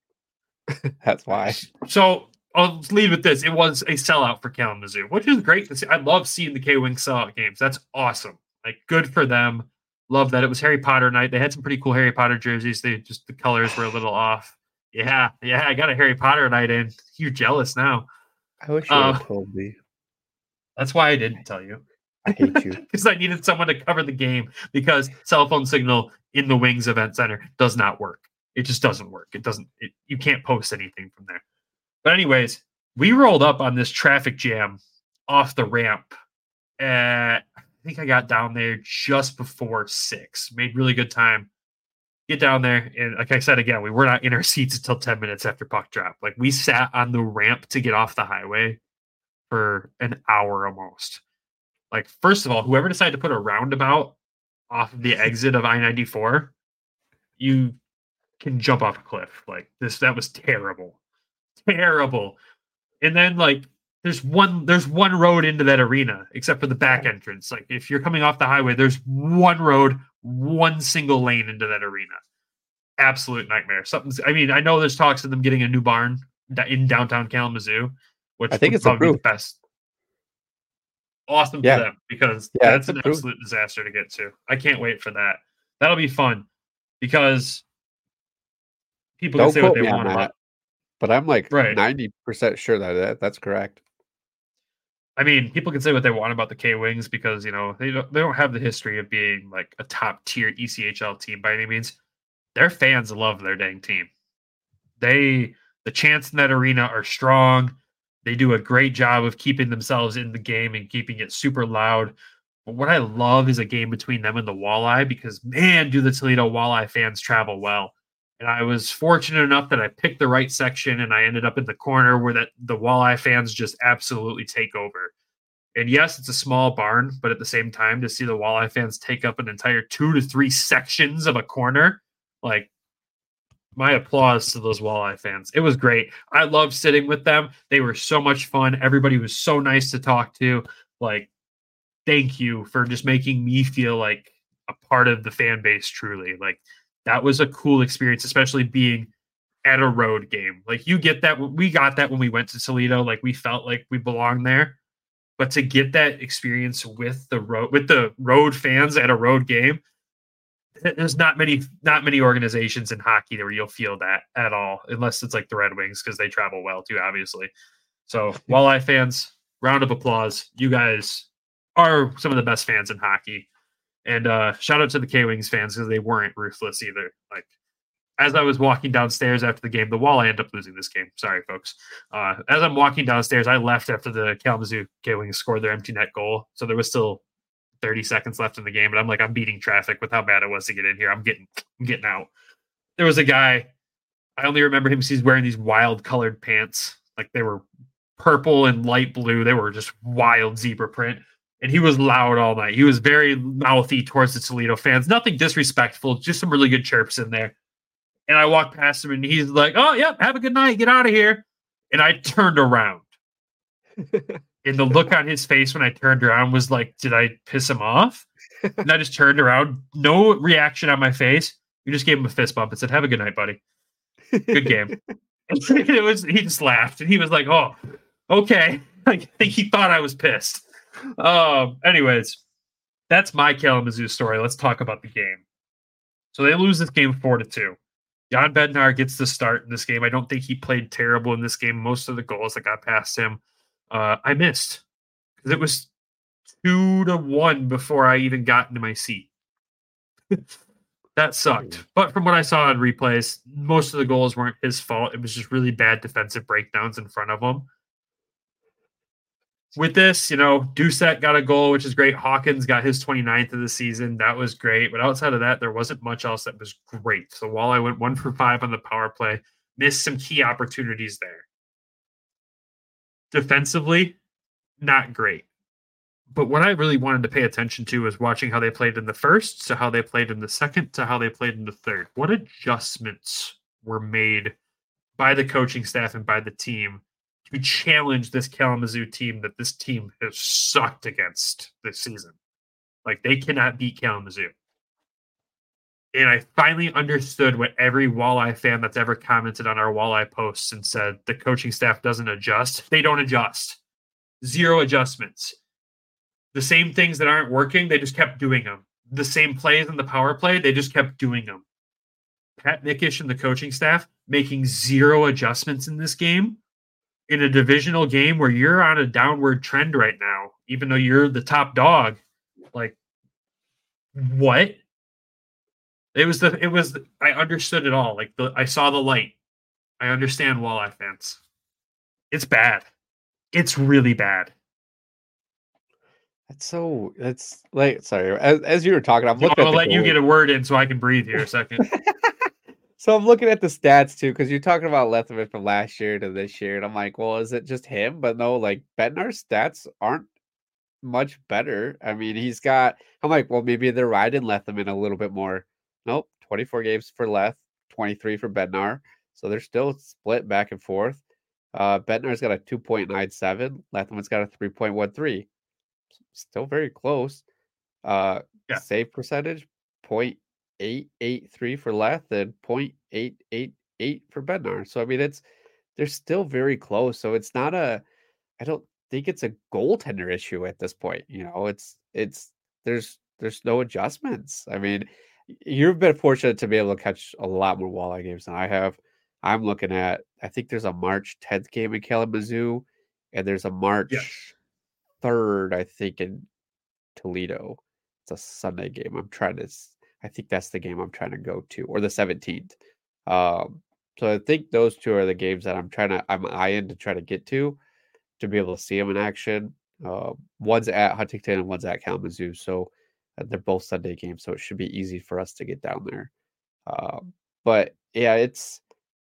That's why. So I'll lead with this. It was a sellout for Kalamazoo, which is great to see. I love seeing the K Wing sellout games. That's awesome. Like good for them. Love that. It was Harry Potter night. They had some pretty cool Harry Potter jerseys. They just the colors were a little off. Yeah, yeah. I got a Harry Potter night in. You're jealous now. I wish you Uh, would have told me. That's why I didn't tell you. I hate you. because I needed someone to cover the game because cell phone signal in the Wings Event Center does not work. It just doesn't work. It doesn't. It, you can't post anything from there. But anyways, we rolled up on this traffic jam off the ramp. At, I think I got down there just before six. Made really good time. Get down there, and like I said again, we were not in our seats until ten minutes after puck drop. Like we sat on the ramp to get off the highway for an hour almost like first of all whoever decided to put a roundabout off of the exit of i-94 you can jump off a cliff like this that was terrible terrible and then like there's one there's one road into that arena except for the back entrance like if you're coming off the highway there's one road one single lane into that arena absolute nightmare something's i mean i know there's talks of them getting a new barn in downtown kalamazoo which I think would it's probably the best awesome Yeah. for them because Yeah, that's an approved. absolute disaster to get to. I can't wait for that. That'll be fun because people Don't can say what they want about. But I'm like Right. ninety percent sure that, that that's correct. I mean, people can say what they want about the K Wings because you know they don't they don't have the history of being like a top tier ECHL team by any means. Their fans love their dang team. They the chants in that arena are strong. They do a great job of keeping themselves in the game and keeping it super loud. But what I love is a game between them and the Walleye because man, do the Toledo Walleye fans travel well. And I was fortunate enough that I picked the right section and I ended up in the corner where that the walleye fans just absolutely take over. And yes, it's a small barn, but at the same time, to see the walleye fans take up an entire two to three sections of a corner, like my applause to those walleye fans. It was great. I loved sitting with them. They were so much fun. Everybody was so nice to talk to. Like, thank you for just making me feel like a part of the fan base truly. Like, that was a cool experience, especially being at a road game. Like, you get that. We got that when we went to Toledo. Like, we felt like we belonged there. But to get that experience with the road with the road fans at a road game, there's not many not many organizations in hockey where you'll feel that at all, unless it's like the Red Wings because they travel well too, obviously. So walleye fans, round of applause. You guys are some of the best fans in hockey. And uh shout out to the K Wings fans because they weren't ruthless either. Like as I was walking downstairs after the game, the wall I end up losing this game. Sorry, folks. Uh, as I'm walking downstairs, I left after the Kalamazoo K Wings scored their empty net goal. So there was still 30 seconds left in the game, and I'm like, I'm beating traffic with how bad it was to get in here. I'm getting, I'm getting out. There was a guy. I only remember him because he's wearing these wild colored pants, like they were purple and light blue. They were just wild zebra print, and he was loud all night. He was very mouthy towards the Toledo fans. Nothing disrespectful, just some really good chirps in there. And I walked past him, and he's like, "Oh, yep, have a good night. Get out of here." And I turned around and the look on his face when I turned around was like, did I piss him off? And I just turned around, no reaction on my face. We just gave him a fist bump and said, "Have a good night, buddy. Good game." it was he just laughed and he was like, "Oh, okay." I think he thought I was pissed. Um. Anyways, that's my Kalamazoo story. Let's talk about the game. So they lose this game four to two. Jan Bednar gets the start in this game. I don't think he played terrible in this game. Most of the goals that got past him uh, I missed because it was two to one before I even got into my seat. that sucked. But from what I saw on replays, most of the goals weren't his fault. It was just really bad defensive breakdowns in front of him. With this, you know, Doucette got a goal, which is great. Hawkins got his 29th of the season. That was great. But outside of that, there wasn't much else that was great. So while I went one for five on the power play, missed some key opportunities there defensively, not great. But what I really wanted to pay attention to was watching how they played in the first, to how they played in the second, to how they played in the third. What adjustments were made by the coaching staff and by the team to challenge this Kalamazoo team that this team has sucked against this season? Like they cannot beat Kalamazoo and I finally understood what every walleye fan that's ever commented on our walleye posts and said the coaching staff doesn't adjust. They don't adjust. Zero adjustments. The same things that aren't working, they just kept doing them. The same plays in the power play, they just kept doing them. Pat Mikesch and the coaching staff making zero adjustments in this game in a divisional game where you're on a downward trend right now, even though you're the top dog. Like, what? It was the it was the, I understood it all. Like the I saw the light. I understand walleye fans. It's bad. It's really bad. That's so. That's like sorry. As, as you were talking, I'm looking. I'm gonna let goal. you get a word in so I can breathe here a second. so I'm looking at the stats too, because you're talking about Lethemon from last year to this year, and I'm like, well, is it just him? But no, like Bednar's stats aren't much better. I mean, he's got. I'm like, well, maybe they're riding Lethemon a little bit more. Nope, 24 games for Leth, 23 for Bednar. So they're still split back and forth. Uh, Bednar's got a 2.97. Lethemon's got a 3.13. Still very close. Uh, yeah. Save percentage 0.883 for Leth and 0.888 for Bednar. So I mean, it's they're still very close. So it's not a. I don't think it's a goaltender issue at this point. You know, it's it's there's there's no adjustments. I mean, you've been fortunate to be able to catch a lot more walleye games than I have. I'm looking at, I think there's a March 10th game in Kalamazoo, and there's a March yes. 3rd, I think, in Toledo. It's a Sunday game. I'm trying to, I think that's the game I'm trying to go to, or the 17th. Um, so I think those two are the games that I'm trying to, I'm eyeing to try to get to, to be able to see them in action. Uh, one's at Huntington and one's at Kalamazoo. So they're both Sunday games, so it should be easy for us to get down there. Um, but yeah, it's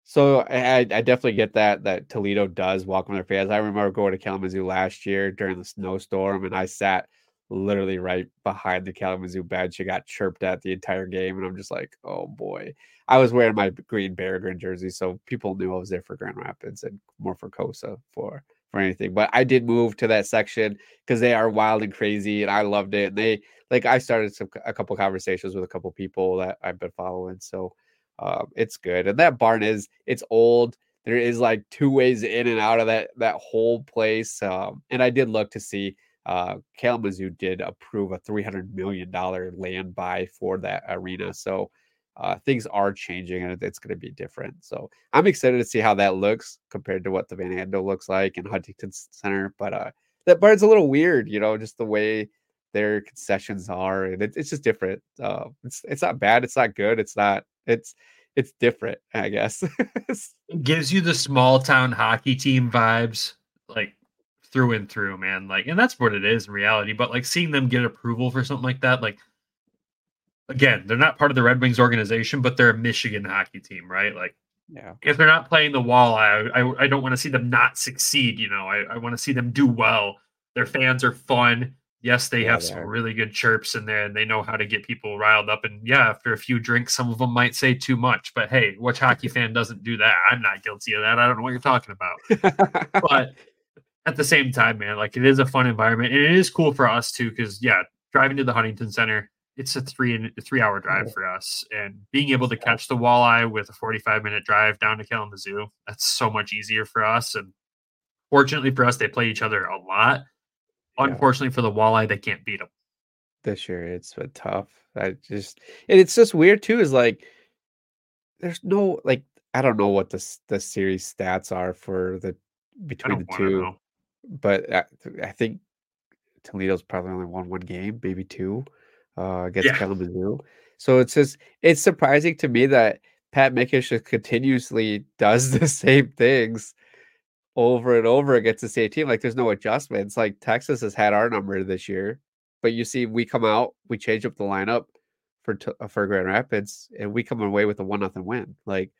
so I, I definitely get that that Toledo does welcome their fans. I remember going to Kalamazoo last year during the snowstorm, and I sat literally right behind the Kalamazoo bench. I got chirped at the entire game, and I'm just like, oh boy. I was wearing my green Berrigan jersey, so people knew I was there for Grand Rapids and more for Cossa for for anything. But I did move to that section because they are wild and crazy, and I loved it. And they like I started some a couple conversations with a couple people that I've been following, so um, it's good. And that barn is it's old. There is like two ways in and out of that that whole place. Um, and I did look to see uh, Kalamazoo did approve a three hundred million dollar land buy for that arena. So uh, things are changing and it's going to be different. So I'm excited to see how that looks compared to what the Van Andel looks like in Huntington Center. But uh, that barn's a little weird, you know, just the way their concessions are, and it, it's just different. Uh, it's it's not bad, it's not good, it's not it's it's different, I guess. gives you the small town hockey team vibes, like through and through, man. Like, and that's what it is in reality. But like seeing them get approval for something like that, like again, they're not part of the Red Wings organization, but they're a Michigan hockey team, right? Like, yeah. If they're not playing the wall, I I, I don't want to see them not succeed. You know, I, I want to see them do well. Their fans are fun. Yes, they yeah, have some really good chirps in there and they know how to get people riled up. And yeah, after a few drinks, some of them might say too much. But hey, which hockey fan doesn't do that? I'm not guilty of that. I don't know what you're talking about. but at the same time, man, like it is a fun environment. And it is cool for us too, because yeah, driving to the Huntington Center, it's a three a three hour drive for us. And being able to catch the walleye with a 45 minute drive down to Kalamazoo, that's so much easier for us. And fortunately for us, they play each other a lot. Unfortunately for the walleye, they can't beat them. This year it's been tough. I just and it's just weird too. Is like there's no like I don't know what the the series stats are for the between the two, know. But I, I, think Toledo's probably only won one game, maybe two, uh, against yeah. Kalamazoo. So it's just it's surprising to me that Pat Mikesch continuously does the same things over and over against the same team. Like there's no adjustments. Like Texas has had our number this year, but you see, we come out, we change up the lineup for uh, for Grand Rapids, and we come away with a one nothing win. Like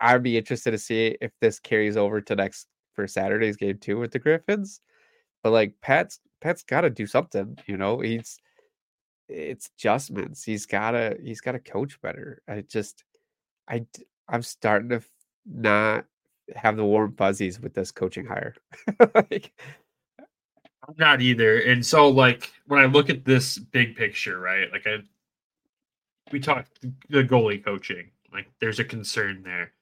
I, would be interested to see if this carries over to next for Saturday's game too with the Griffins. But like Pat's Pat's got to do something. You know, he's it's adjustments. He's gotta he's gotta coach better. I just I I'm starting to not have the warm fuzzies with this coaching hire. like, I'm not either. And so, like, when I look at this big picture, right? Like, I we talked the goalie coaching. Like, there's a concern there.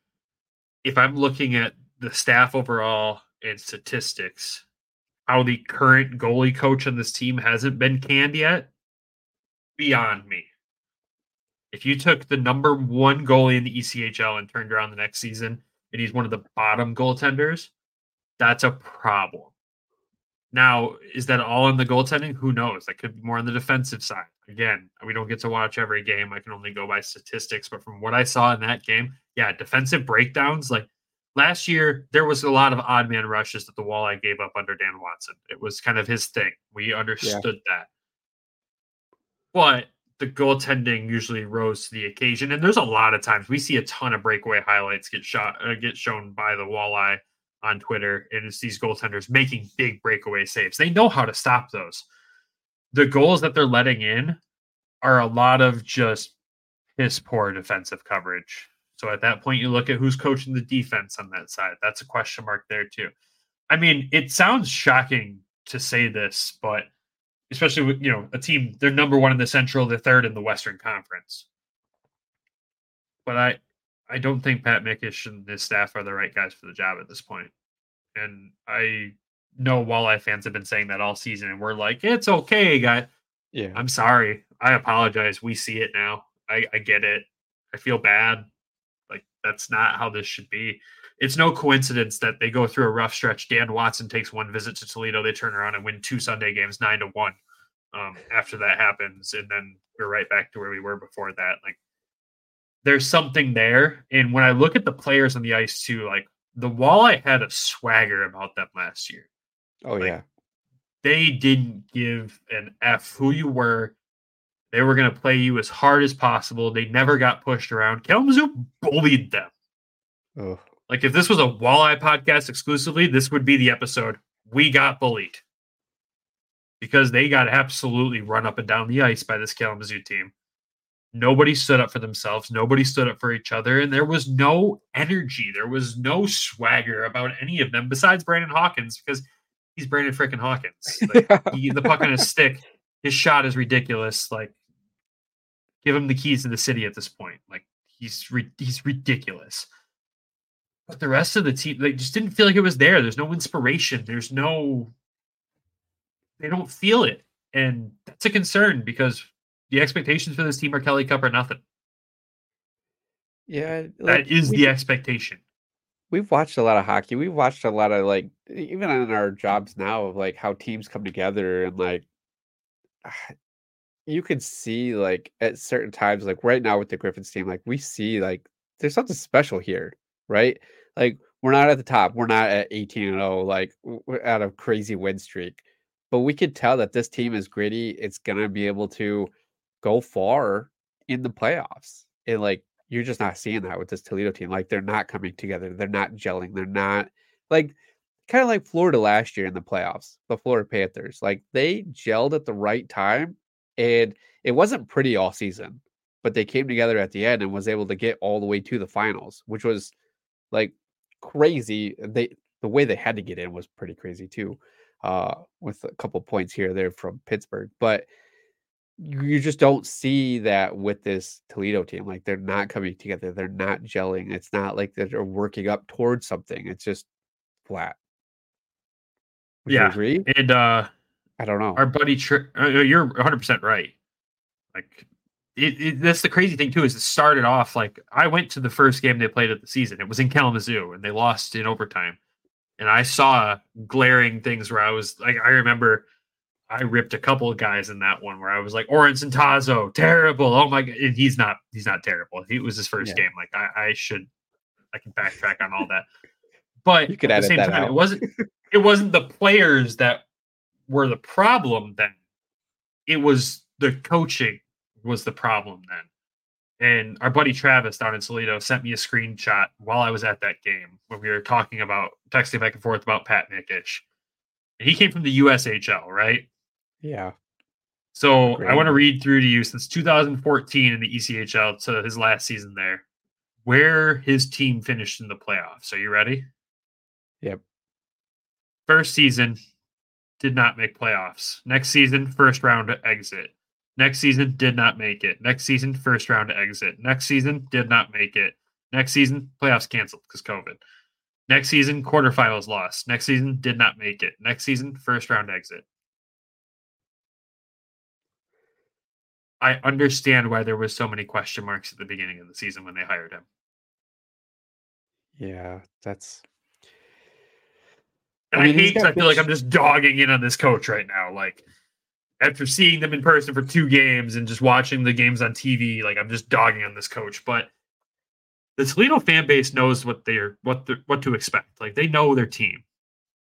If I'm looking at the staff overall and statistics, how the current goalie coach on this team hasn't been canned yet, beyond me. If you took the number one goalie in the ECHL and turned around the next season and he's one of the bottom goaltenders, that's a problem. Now, is that all in the goaltending? Who knows? That could be more on the defensive side. Again, we don't get to watch every game. I can only go by statistics, but from what I saw in that game, yeah, defensive breakdowns. Like last year, there was a lot of odd man rushes that the walleye gave up under Dan Watson. It was kind of his thing. We understood yeah. that. But the goaltending usually rose to the occasion. And there's a lot of times we see a ton of breakaway highlights get shot, uh, get shown by the walleye on Twitter, and it's these goaltenders making big breakaway saves. They know how to stop those. The goals that they're letting in are a lot of just piss poor defensive coverage. So at that point, you look at who's coaching the defense on that side. That's a question mark there too. I mean, it sounds shocking to say this, but especially with you know a team they're number one in the Central, they're third in the Western Conference. But I I don't think Pat Mikesch and his staff are the right guys for the job at this point. And I know Walleye fans have been saying that all season, and we're like, it's okay, guy. Yeah. I'm sorry. I apologize. We see it now. I, I get it. I feel bad. That's not how this should be it's no coincidence that they go through a rough stretch. Dan Watson takes one visit to Toledo. They turn around and win two Sunday games, nine to one. Um, after that happens, and then we're right back to where we were before that. Like, there's something there. And when I look at the players on the ice too, like the Walleye had a swagger about them last year. Oh like, yeah, they didn't give an f who you were. They were going to play you as hard as possible. They never got pushed around. Kalamazoo bullied them. Oh, Like if this was a walleye podcast exclusively, this would be the episode. We got bullied because they got absolutely run up and down the ice by this Kalamazoo team. Nobody stood up for themselves. Nobody stood up for each other, and there was no energy. There was no swagger about any of them besides Brandon Hawkins because he's Brandon freaking Hawkins. Like, he, the puck on his stick, his shot is ridiculous. Like, give him the keys to the city at this point. Like, he's ri- he's ridiculous. But the rest of the team, they just didn't feel like it was there. There's no inspiration. There's no. They don't feel it, and that's a concern because the expectations for this team are Kelly Cup or nothing. yeah, That like, is we- the expectation. we've watched a lot of hockey. We've watched a lot of like even on our jobs now of like how teams come together and like you could see like at certain times like right now with the Griffins team like we see like there's something special here, right? Like we're not at the top. We're not at 18 and 0 like we're at a crazy win streak. But we could tell that this team is gritty. It's to be able to go far in the playoffs. And like you're just not seeing that with this Toledo team. Like they're not coming together. They're not gelling. They're not like kind of like Florida last year in the playoffs, the Florida Panthers. Like they gelled at the right time and it wasn't pretty all season, but they came together at the end and was able to get all the way to the finals, which was like crazy. They the way they had to get in was pretty crazy too. Uh with a couple points here there from Pittsburgh. But you you just don't see that with this Toledo team. Like they're not coming together. They're not gelling. It's not like they're working up towards something. It's just flat. Would Yeah. agree? And uh I don't know. our buddy, Tri- uh, you're 100 percent right. Like, it, it, that's the crazy thing too. Is it started off like I went to the first game they played of the season. It was in Kalamazoo, and they lost in overtime. And I saw glaring things where I was like, I remember I ripped a couple of guys in that one where I was like, Oren Tazo, terrible. Oh my god, and he's not. He's not terrible. It was his first Yeah. game. Like I, I should, I can backtrack on all that. But You could at the same time, it wasn't. It wasn't the players that were the problem then. It was the coaching was the problem then. And our buddy Travis down in Toledo sent me a screenshot while I was at that game when we were talking about texting back and forth about Pat Mikesch. And he came from the USHL, right? yeah. So I want to read through to you since 2014 in the ECHL to his last season there, where his team finished in the playoffs. Are you ready? Yep. First season, did not make playoffs. Next season, first round exit. Next season, did not make it. Next season, first round exit. Next season, did not make it. Next season, playoffs canceled because COVID. Next season, quarterfinals lost. Next season, did not make it. Next season, first round exit. I understand why there was so many question marks at the beginning of the season when they hired him. Yeah. That's I I, mean, he's hate I feel like I'm just dogging in on this coach right now. Like after seeing them in person for two games and just watching the games on TV, like I'm just dogging on this coach. But the Toledo fan base knows what they're what they're, what to expect. Like they know their team,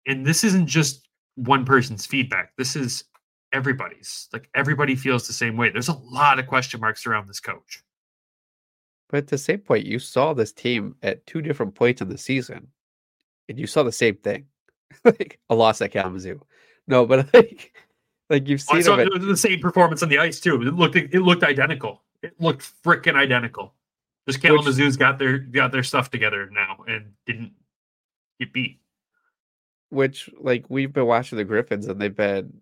and this isn't just one person's feedback. This is everybody's. Like everybody feels the same way. There's a lot of question marks around this coach. But at the same point, you saw this team at two different points in the season, and you saw the same thing, like a loss at Kalamazoo. No, but like, like you've seen saw them. At, it was the same performance on the ice too. It looked it looked identical. It looked freaking identical. Just Kalamazoo's got their got their stuff together now and didn't get beat. which, like, we've been watching the Griffins, and they've been.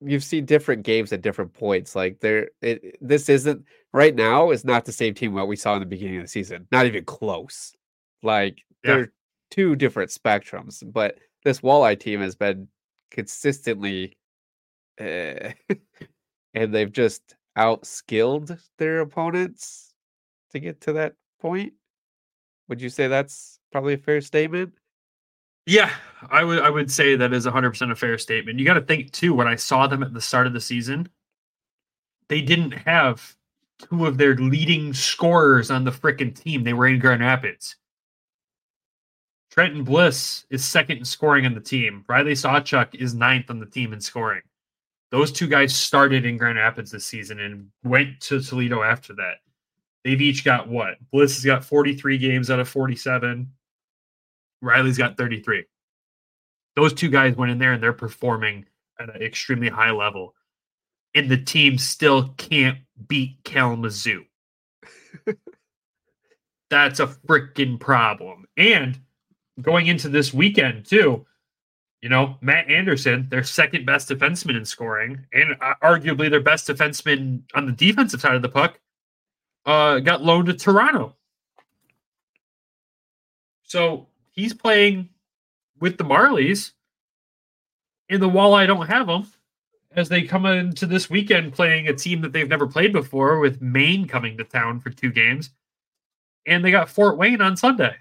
You've seen different games at different points. Like, they're it. This isn't right now. Is not the same team what we saw in the beginning of the season. Not even close. Like, Yeah. they're two different spectrums. But this Walleye team has been consistently, uh, and they've just outskilled their opponents to get to that point. Would you say that's probably a fair statement? Yeah, I would I would say that is 100% a fair statement. You got to think too when I saw them at the start of the season, they didn't have two of their leading scorers on the frickin' team. They were in Grand Rapids. Trenton Bliss is second in scoring on the team. Riley Sawchuk is ninth on the team in scoring. Those two guys started in Grand Rapids this season and went to Toledo after that. They've each got what? Bliss has got 43 games out of 47. Riley's got 33. Those two guys went in there and they're performing at an extremely high level. And the team still can't beat Kalamazoo. That's a freaking problem. And going into this weekend, too, you know, Matt Anderson, their second best defenseman in scoring, and uh, arguably their best defenseman on the defensive side of the puck, uh, got loaned to Toronto. So he's playing with the Marlies, and the Walleye don't have him as they come into this weekend playing a team that they've never played before, with Maine coming to town for two games, and they got Fort Wayne on Sunday.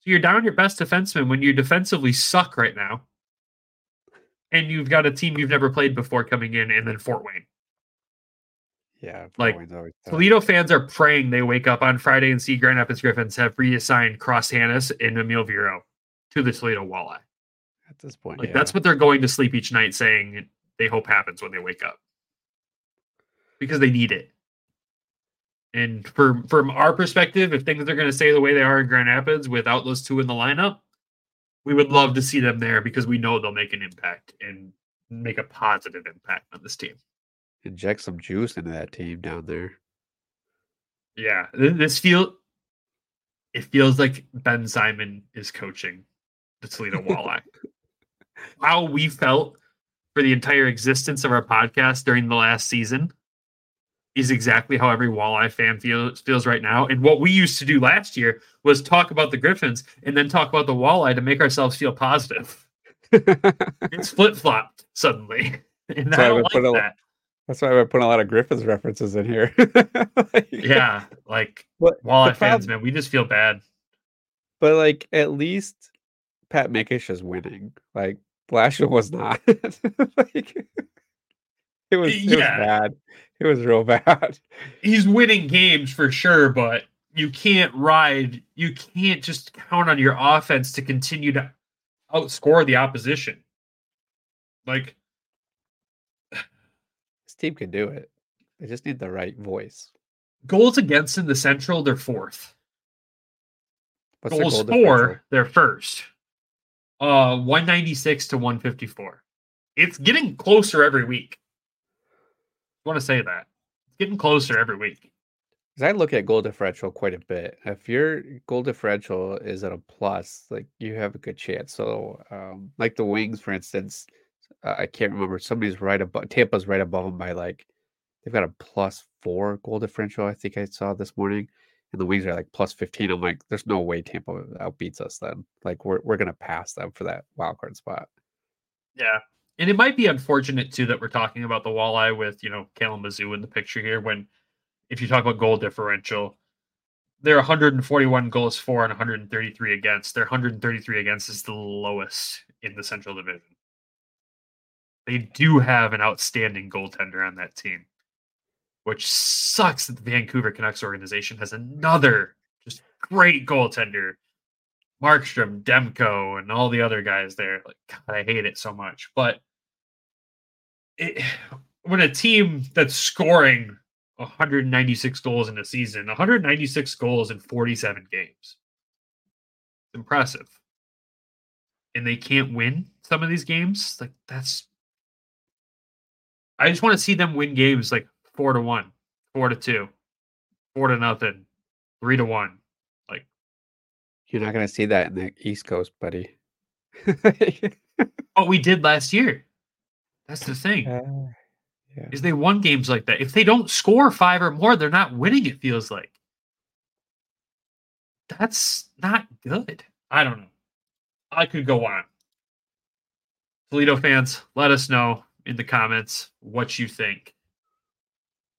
So you're down your best defenseman when you defensively suck right now, and you've got a team you've never played before coming in, and then Fort Wayne. Yeah, Like, Wayne's always tough. Toledo fans are praying they wake up on Friday and see Grand Rapids Griffins have reassigned Cross Hanas and Eemil Viro to the Toledo Walleye. at this point. Like yeah. that's what they're going to sleep each night saying they hope happens when they wake up. Because they need it. And from from our perspective, if things are going to stay the way they are in Grand Rapids without those two in the lineup, we would love to see them there because we know they'll make an impact and make a positive impact on this team. inject some juice into that team down there. Yeah, this feel it feels like Ben Simon is coaching the Toledo Walleye. How we felt for the entire existence of our podcast during the last season is exactly how every Walleye fan feels feels right now. And what we used to do last year was talk about the Griffins and then talk about the Walleye to make ourselves feel positive. It's flip flopped suddenly, and So I I don't like put a- that. That's why we're putting a lot of Griffins references in here. Like, Yeah, like But Walleye fans, man, we just feel bad. But like at least Pat Mikesch is winning. Like last year was not. like, it was, it was bad. It was real bad. he's winning games for sure, but you can't ride, you can't just count on your offense to continue to outscore the opposition. Like, This team can do it. They just need the right voice. goals against in the Central, they're fourth. What's goals goal for, they're first. Uh, 196 to 154. It's getting closer every week. I want to say that. It's getting closer every week. Because I look at goal differential quite a bit. If your goal differential is at a plus, like you have a good chance. So, um, like the Wings, for instance, uh, I can't remember. Somebody's right above Tampa's right above them by like they've got a plus four goal differential. I think I saw this morning, and the Wings are like plus fifteen. I'm like, there's no way Tampa outbeats us. Then, like, we're we're gonna pass them for that wild card spot. Yeah. And it might be unfortunate too that we're talking about the walleye with, you know, Kalamazoo in the picture here when if you talk about goal differential, they're 141 goals for and 133 against. Their 133 against is the lowest in the Central Division. They do have an outstanding goaltender on that team, which sucks that the Vancouver Canucks organization has another just great goaltender Markstrom, Demko, and all the other guys there. Like, God, I hate it so much. But it, when a team that's scoring 196 goals in a season, 196 goals in 47 games, it's impressive. And they can't win some of these games. Like, that's. I just want to see them win games like four to one, four to two, four to nothing, three to one. Like you're not gonna see that in the East Coast, buddy. What we did last year. That's the thing. Uh, yeah. is they won games like that. If they don't score five or more, they're not winning, it feels like. That's not good. I don't know. I could go on. Toledo fans, let us know in the comments what you think.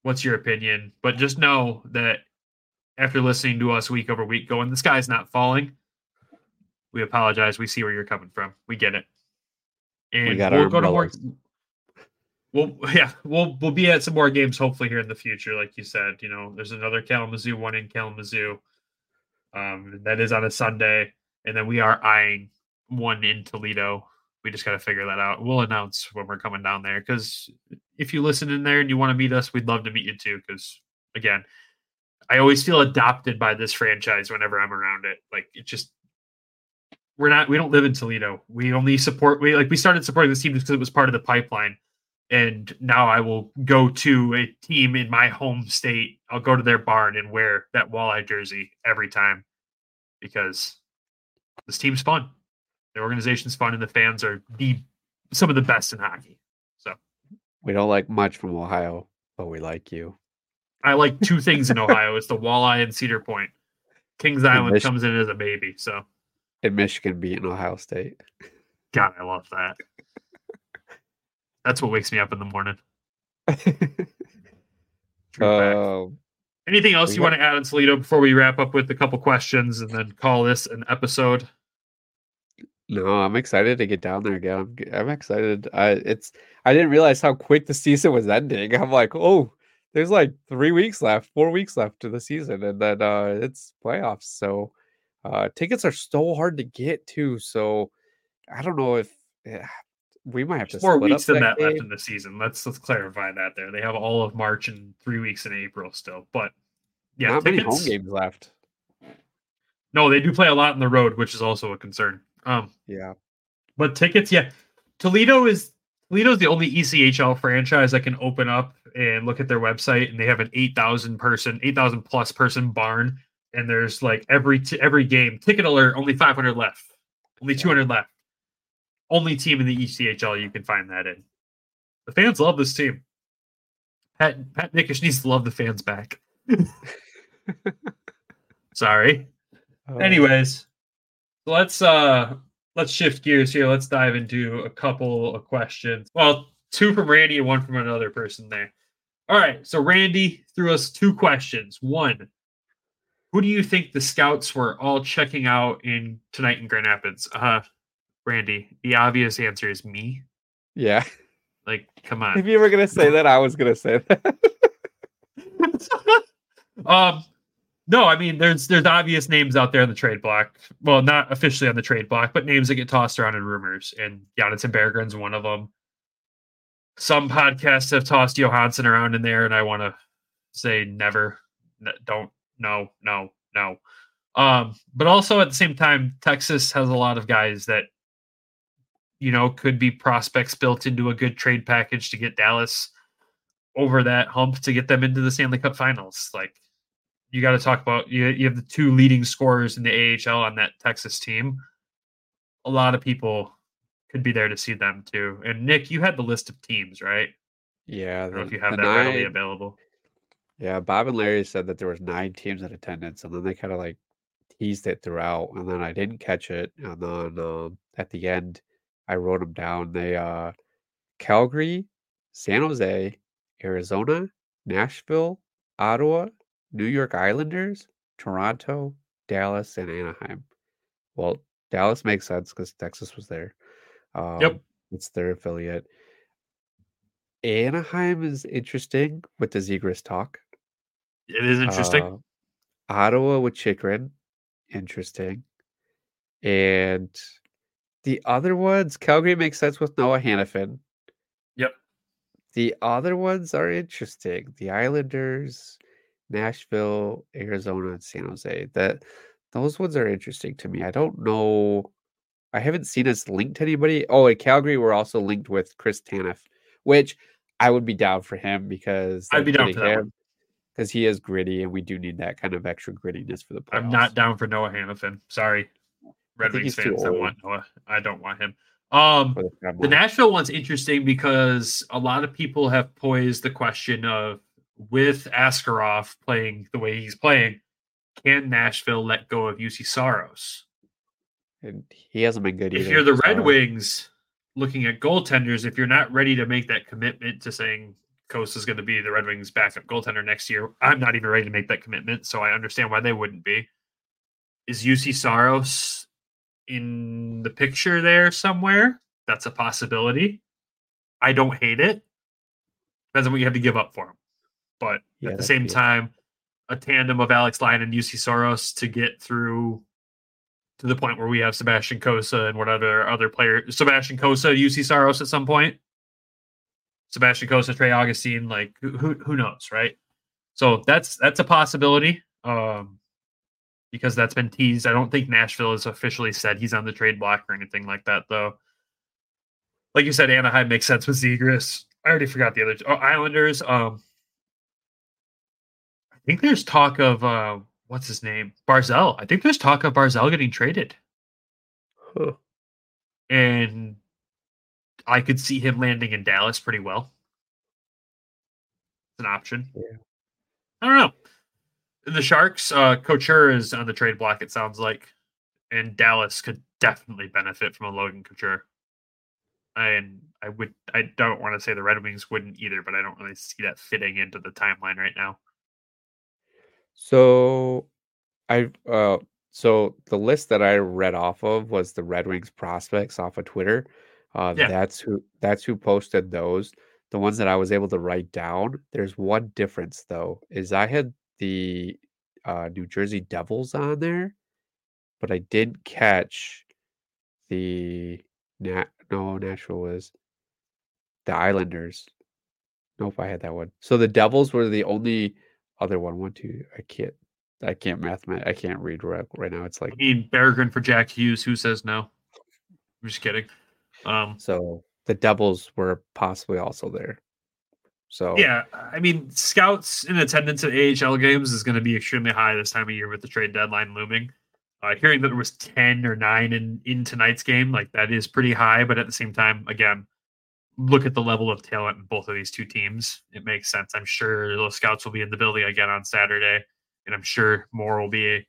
What's your opinion? But just know that after listening to us week over week going, the sky's not falling. We apologize. We see where you're coming from. We get it. And got we'll our go to more umbrellas. Well, yeah, we'll we'll be at some more games hopefully here in the future. Like you said, you know, there's another Kalamazoo one in Kalamazoo. Um, that is on a Sunday, and then we are eyeing one in Toledo we just got to figure that out. We'll announce when we're coming down there because if you listen in there and you want to meet us, we'd love to meet you too. Because again, I always feel adopted by this franchise whenever I'm around it. Like it just we're not we don't live in Toledo. We only support we like we started supporting this team just because it was part of the pipeline. And now I will go to a team in my home state. I'll go to their barn and wear that walleye jersey every time because this team's fun. The organization's fun and the fans are the some of the best in hockey. So We don't like much from Ohio, but we like you. I like two things in Ohio. It's the walleye and Cedar Point. Kings Island Mich- comes in as a baby. So And Michigan beating Ohio State. God, I love that. That's what wakes me up in the morning. Um, Anything else you got- want to add on Toledo before we wrap up with a couple questions and then call this an episode? no, I'm excited to get down there again. I'm, I'm excited. I it's I didn't realize how quick the season was ending. I'm like, oh, there's like three weeks left, four weeks left to the season, and then uh it's playoffs. So uh tickets are so hard to get too. So I don't know if eh, we might have to There's more split weeks than that left in the season. Let's let's clarify that there. They have all of March and three weeks in April still. But yeah, Not many tickets, home games left. No, they do play a lot on the road, which is also a concern. Um, Yeah. but tickets, yeah. Toledo is Toledo's the only ECHL franchise that can open up and look at their website, and they have an eight thousand person, eight thousand plus person barn, and there's like every t- every game ticket alert, only five hundred left, only two hundred left. Only team in the ECHL you can find that in. The fans love this team. Pat Pat Mikesch needs to love the fans back. Sorry. Uh, anyways let's uh let's shift gears here. Let's dive into a couple of questions. Well two from randy and one from another person there. All right so randy threw us two questions. One who do you think the scouts were all checking out in tonight in grand rapids? Uh randy the obvious answer is me. Yeah. like come on. If you were gonna say that, I was gonna say that. um no i mean there's there's obvious names out there on the trade block. Well not officially on the trade block but names that get tossed around in rumors and Jonathan Berggren's one of them some podcasts have tossed Johansson around in there and i want to say never. N- don't no no no. Um but also at the same time texas has a lot of guys that you know could be prospects built into a good trade package to get dallas over that hump to get them into the Stanley Cup Finals. Like you got to talk about you, you have the two leading scorers in the AHL on that Texas team. A lot of people could be there to see them too. And Nick, you had the list of teams, right? yeah. I don't know if you have the that readily available. Yeah, Bob and Larry said that there was nine teams in attendance, and then they kind of like teased it throughout, and then I didn't catch it, and then um, at the end, I wrote them down. They uh, Calgary, San Jose, Arizona, Nashville, Ottawa, New York Islanders, Toronto, Dallas, and Anaheim. Well, Dallas makes sense because Texas was there. Um, It's their affiliate. Anaheim is interesting with the Zegras talk. It is interesting. Uh, Ottawa with Chychrun, interesting. And the other ones, Calgary makes sense with Noah Hanifin. Yep. The other ones are interesting. The Islanders, Nashville, Arizona, and San Jose. That those ones are interesting to me. I don't know. I haven't seen us linked to anybody. Oh, at Calgary, we're also linked with Chris Tanev, which I would be down for him because I'd be down for him because he is gritty, and we do need that kind of extra grittiness for the playoffs. I'm not down for Noah Hanifin. Sorry. Red Wings fans that want Noah. I don't want him. Um the The. Nashville one's interesting because a lot of people have poised the question of with Askarov playing the way he's playing, can Nashville let go of Juuse Saros? and he hasn't been good If either. you're the Red so- Wings looking at goaltenders, if you're not ready to make that commitment to saying Cossa is going to be the Red Wings backup goaltender next year, I'm not even ready to make that commitment, so I understand why they wouldn't be. Is Juuse Saros in the picture there somewhere? That's a possibility. I don't hate it. Depends on what you have to give up for him. But Yeah, at the same time, a tandem of Alex Lyon and Juuse Saros to get through to the point where we have Sebastian Cossa and whatever other player, Sebastian Cossa, Juuse Saros at some point. Sebastian Cossa, Trey Augustine, like who who knows, right? So that's that's a possibility. Um, because that's been teased. I don't think Nashville has officially said he's on the trade block or anything like that, though. Like you said, Anaheim makes sense with Zegras. I already forgot the other oh, Islanders. Um, I think there's talk of uh, what's his name, Barzal. I think there's talk of Barzal getting traded, Huh. and I could see him landing in Dallas pretty well. It's an option. Yeah. I don't know. The Sharks, uh, Couture is on the trade block. It sounds like, and Dallas could definitely benefit from a Logan Couture. And I would, I don't want to say the Red Wings wouldn't either, but I don't really see that fitting into the timeline right now. So I uh so the list that I read off of was the Red Wings prospects off of Twitter. Uh Yeah. that's who that's who posted those. The ones that I was able to write down. There's one difference though, is I had the uh New Jersey Devils on there, but I didn't catch the Nat no Nashville was the Islanders. Nope, I had that one. So the Devils were the only other one. One, two. I can't. I can't mathemat. I can't read right, right now. It's like I mean, Berggren for Jack Hughes. Who says no? I'm just kidding. Um, so. The Devils were possibly also there. So yeah, I mean, scouts in attendance at AHL games is going to be extremely high this time of year with the trade deadline looming. Uh, hearing that there was ten or nine in in tonight's game, like that is pretty high. But at the same time, again, look at the level of talent in both of these two teams. It makes sense. I'm sure those scouts will be in the building again on Saturday, and I'm sure more will be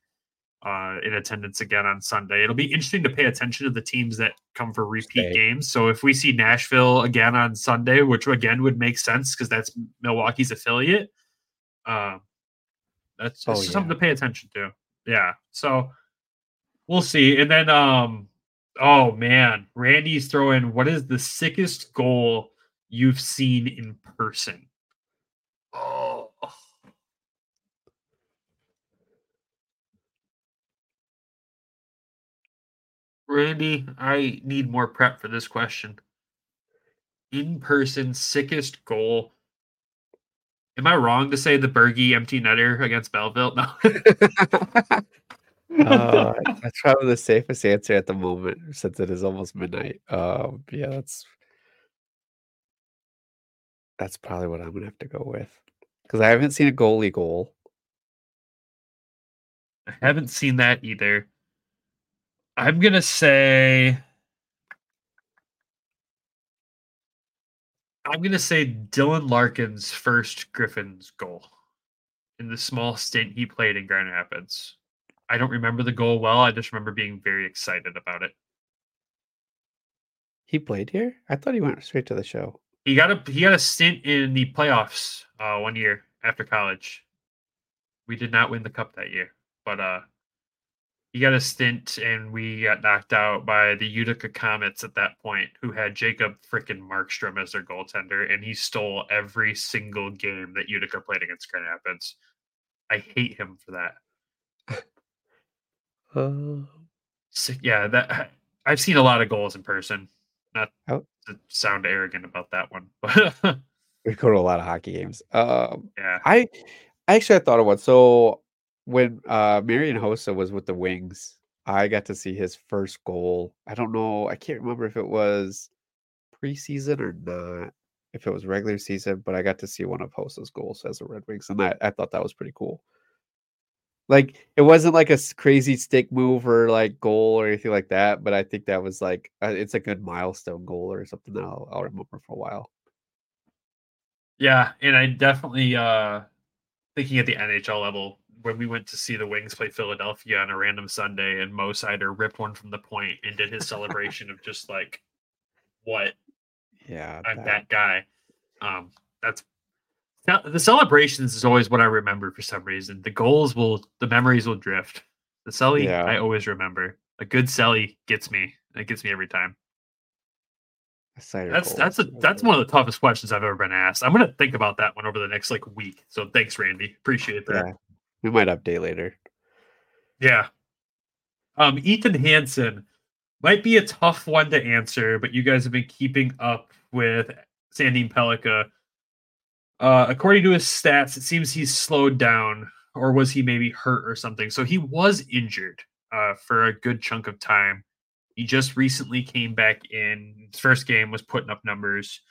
uh, in attendance again on Sunday. It'll be interesting to pay attention to the teams that come for repeat Stay. games. So if we see Nashville again on Sunday, which again would make sense because that's Milwaukee's affiliate, um, that's Oh, it's something to pay attention to. Yeah. So we'll see. And then, um, oh man, Randy's throwing what is the sickest goal you've seen in person? Randy, I need more prep for this question. In person, sickest goal. Am I wrong to say the Bergie empty netter against Belleville? No. uh, that's probably the safest answer at the moment since it is almost midnight. Um, yeah, that's that's probably what I'm gonna have to go with because I haven't seen a goalie goal. I haven't seen that either. I'm gonna say I'm gonna say Dylan Larkin's first Griffins goal in the small stint he played in Grand Rapids. I don't remember the goal well. I just remember being very excited about it. He played here. I thought he went straight to the show. He got a he got a stint in the playoffs uh, one year after college. We did not win the cup that year, but uh, he got a stint, and we got knocked out by the Utica Comets at that point, who had Jacob frickin' Markstrom as their goaltender, and he stole every single game that Utica played against Grand Rapids. I hate him for that. Uh, So, yeah, that I've seen a lot of goals in person. Not Oh. to sound arrogant about that one, but we go to a lot of hockey games. Um, yeah. I I actually I thought of one. So when uh Marian Hossa was with the Wings, I got to see his first goal. I don't know, I can't remember if it was preseason or not, if it was regular season, but I got to see one of Hossa's goals as a Red Wings, and that I thought that was pretty cool. Like it wasn't like a crazy stick move or like goal or anything like that, but I think that was like uh, it's a good milestone goal or something that I'll, I'll remember for a while. Yeah, and I definitely uh thinking at the NHL level when we went to see the Wings play Philadelphia on a random Sunday and Mo Seider ripped one from the point and did his celebration of just like what Yeah, I'm that- that guy. Um that's now, the celebrations is always what I remember for some reason. The goals will the memories will drift. The Selly Yeah. I always remember. A good Selly gets me. It gets me every time. A Seider That's that's a that's one of the toughest questions I've ever been asked. I'm gonna think about that one over the next like week. So thanks, Randy. Appreciate that. Yeah, we might update later. Yeah. Um, Ethan Hansen might be a tough one to answer, but you guys have been keeping up with Sandin Pellikka. Uh, according to his stats, it seems he's slowed down, or was he maybe hurt or something? So he was injured uh, for a good chunk of time. He just recently came back in. His first game was putting up numbers.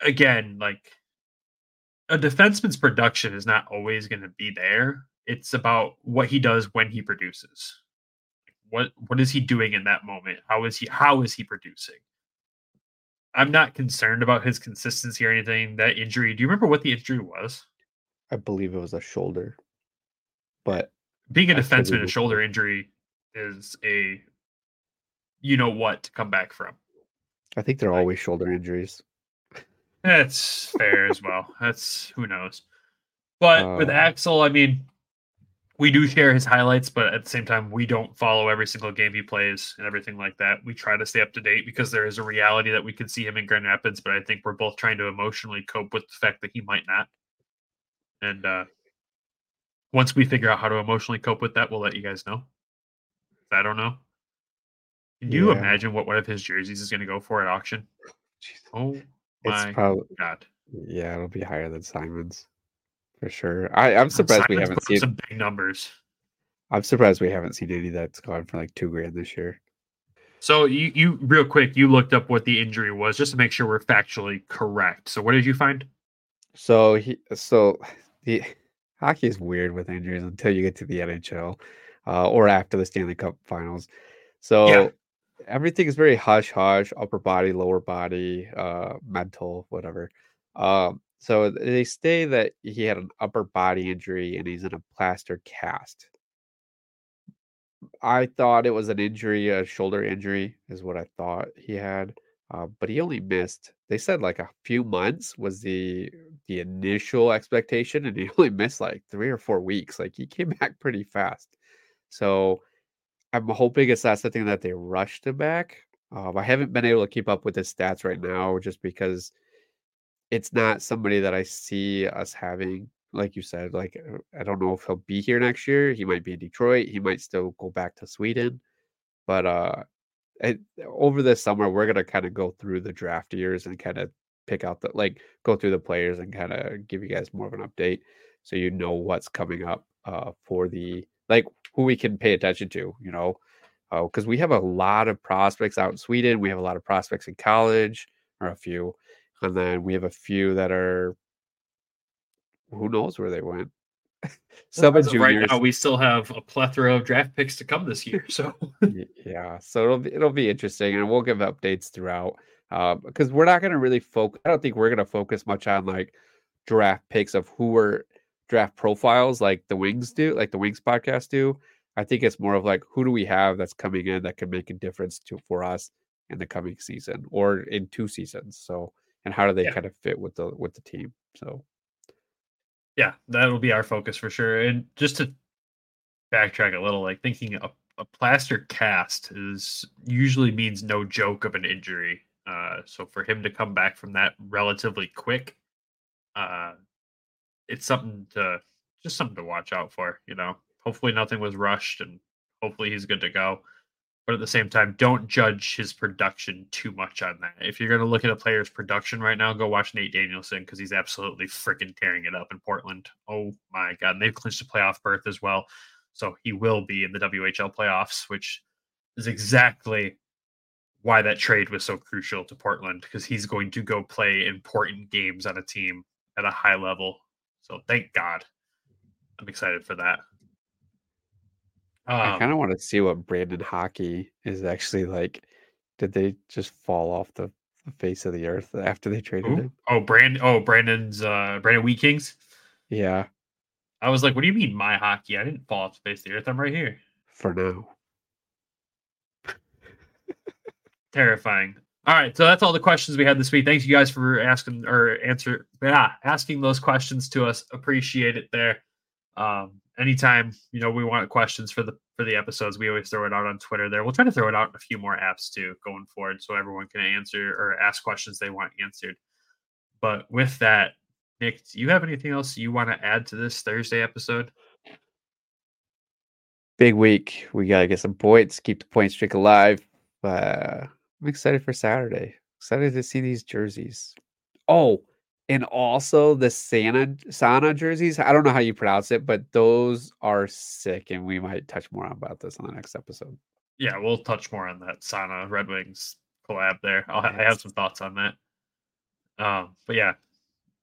Again, like a defenseman's production is not always going to be there. It's about what he does when he produces. What what is he doing in that moment? How is he how is he producing? I'm not concerned about his consistency or anything. That injury. Do you remember what the injury was? I believe it was a shoulder. But being a defenseman, a shoulder injury is a you know what to come back from. I think they're always shoulder injuries. That's fair as well. That's who knows. But with Uh, Axel, I mean, we do share his highlights, but at the same time, we don't follow every single game he plays and everything like that. We try to stay up to date because there is a reality that we could see him in Grand Rapids, but I think we're both trying to emotionally cope with the fact that he might not. And uh once we figure out how to emotionally cope with that, we'll let you guys know. I don't know. Can you Yeah. imagine what one of his jerseys is going to go for at auction? Oh It's my probably god! yeah, it'll be higher than Simon's for sure. I, I'm surprised we haven't seen. some big numbers. I'm surprised we haven't seen any that's gone for like two grand this year. So you, you real quick, you looked up what the injury was just to make sure we're factually correct. So what did you find? So he, so the hockey is weird with injuries until you get to the NHL uh, or after the Stanley Cup Finals. So everything is very hush hush, upper body, lower body, uh, mental, whatever. Um, so they say that he had an upper body injury and he's in a plaster cast. I thought it was an injury, a shoulder injury, is what I thought he had. Uh, but he only missed. They said like a few months was the the initial expectation, and he only missed like three or four weeks. Like he came back pretty fast. So I'm hoping it's not something that they rushed him back. Um, I haven't been able to keep up with his stats right now, just because it's not somebody that I see us having. Like you said, like uh, I don't know if he'll be here next year. He might be in Detroit. He might still go back to Sweden. But uh, it, over this summer, we're gonna kind of go through the draft years and kind of pick out the like go through the players and kind of give you guys more of an update, so you know what's coming up uh, for the like who we can pay attention to. You know, because we have a lot of prospects out in Sweden. We have a lot of prospects in college, or a few, and then we have a few that are who knows where they went. Some of of right now, we still have a plethora of draft picks to come this year. So yeah so it'll be it'll be interesting and we'll give updates throughout uh, because we're not going to really focus i don't think we're going to focus much on like draft picks of who were draft profiles like the wings do like the wings podcast do i think it's more of like who do we have that's coming in that can make a difference to for us in the coming season or in two seasons so and how do they Yeah. kind of fit with the with the team so yeah, that'll be our focus for sure. And just to backtrack a little, like thinking a, a plaster cast is usually means no joke of an injury. Uh, so for him to come back from that relatively quick, uh, it's something to just something to watch out for. You know, hopefully nothing was rushed, and hopefully he's good to go. But at the same time, don't judge his production too much on that. If you're going to look at a player's production right now, go watch Nate Danielson because he's absolutely freaking tearing it up in Portland. Oh my God. And they've clinched a playoff berth as well. So he will be in the WHL playoffs, which is exactly why that trade was so crucial to Portland because he's going to go play important games on a team at a high level. So thank God. I'm excited for that. i Um, kind of want to see what brandon hockey is actually like did they just fall off the, the face of the earth after they traded him Oh, Brand. Oh, Brandon's. Uh, Brandon Wheat Kings. yeah I was like, "What do you mean, my hockey? I didn't fall off the face of the earth. I'm right here." for now Terrifying. All right, so that's all the questions we had this week. Thank you guys for asking or answer, yeah, asking those questions to us. Appreciate it there. Um, anytime you know we want questions for the for the episodes, we always throw it out on Twitter. There, we'll try to throw it out in a few more apps too going forward, so everyone can answer or ask questions they want answered. But with that, Nick, do you have anything else you want to add to this Thursday episode? big week. We gotta get some points, keep the point streak alive. Uh, I'm excited for Saturday. Excited to see these jerseys. Oh, and also the Santa Sana jerseys. I don't know how you pronounce it, but those are sick, and we might touch more on about this on the next episode. Yeah, we'll touch more on that Sana Red Wings collab there. I'll, I have some thoughts on that. Um, but yeah,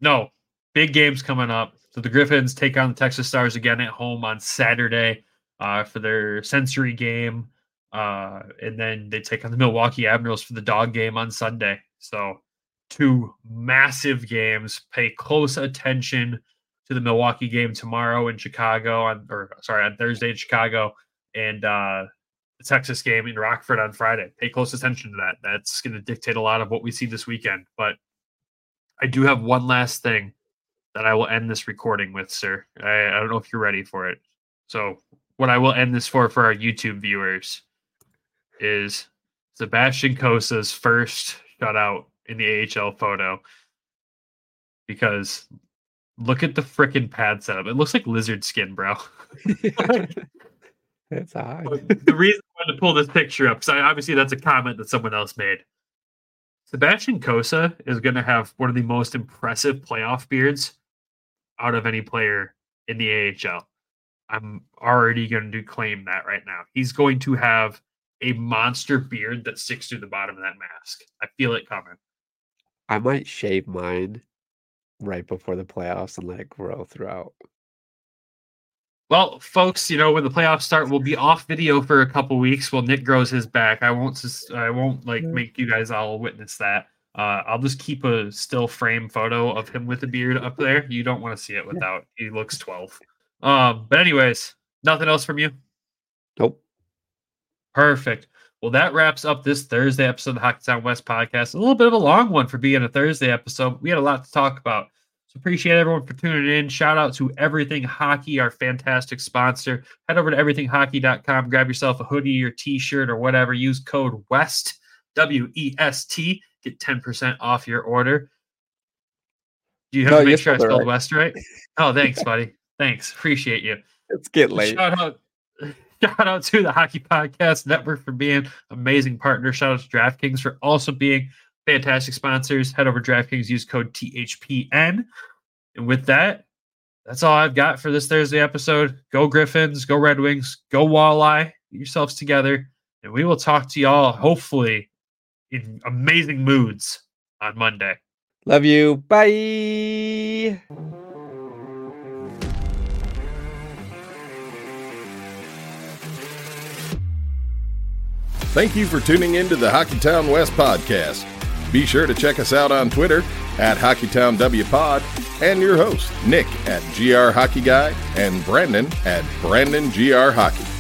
no big games coming up. So the Griffins take on the Texas Stars again at home on Saturday uh, for their sensory game. Uh, and then they take on the Milwaukee Admirals for the dog game on Sunday. So, two massive games. Pay close attention to the Milwaukee game tomorrow in Chicago, on or sorry, on Thursday in Chicago, and uh, the Texas game in Rockford on Friday. Pay close attention to that. That's going to dictate a lot of what we see this weekend. But I do have one last thing that I will end this recording with, sir. I, I don't know if you're ready for it. So, what I will end this for for our YouTube viewers is Sebastian Cossa's first shutout in the AHL photo. Because look at the freaking pad setup. It looks like lizard skin, bro. it's high. the reason I wanted to pull this picture up, because obviously that's a comment that someone else made. Sebastian Kosa is going to have one of the most impressive playoff beards out of any player in the AHL. I'm already going to claim that right now. He's going to have a monster beard that sticks through the bottom of that mask. I feel it coming. I might shave mine right before the playoffs and let it grow throughout. Well, folks, you know when the playoffs start, we'll be off video for a couple weeks while Nick grows his back. I won't just, I won't like make you guys all witness that. Uh, I'll just keep a still frame photo of him with a beard up there. You don't want to see it without. He looks twelve. Um, but anyways, nothing else from you. Nope. Perfect. Well, that wraps up this Thursday episode of the Hockeytown West podcast. A little bit of a long one for being a Thursday episode. We had a lot to talk about. So appreciate everyone for tuning in. Shout out to Everything Hockey, our fantastic sponsor. Head over to everythinghockey.com, grab yourself a hoodie or t-shirt or whatever. Use code WEST, W E S T, get 10% off your order. Do you have no, to make sure I spelled right. West right? Oh, thanks, buddy. thanks. Appreciate you. It's getting late. Shout out Shout out to the Hockey Podcast Network for being amazing partner. Shout out to DraftKings for also being fantastic sponsors. Head over DraftKings, use code THPN. And with that, that's all I've got for this Thursday episode. Go Griffins, go Red Wings, go Walleye. Get yourselves together. And we will talk to y'all hopefully in amazing moods on Monday. Love you. Bye. Thank you for tuning in to the Hockeytown West podcast. Be sure to check us out on Twitter at HockeytownWPod and your host, Nick at GR Hockey Guy and Brandon at Brandon GR Hockey.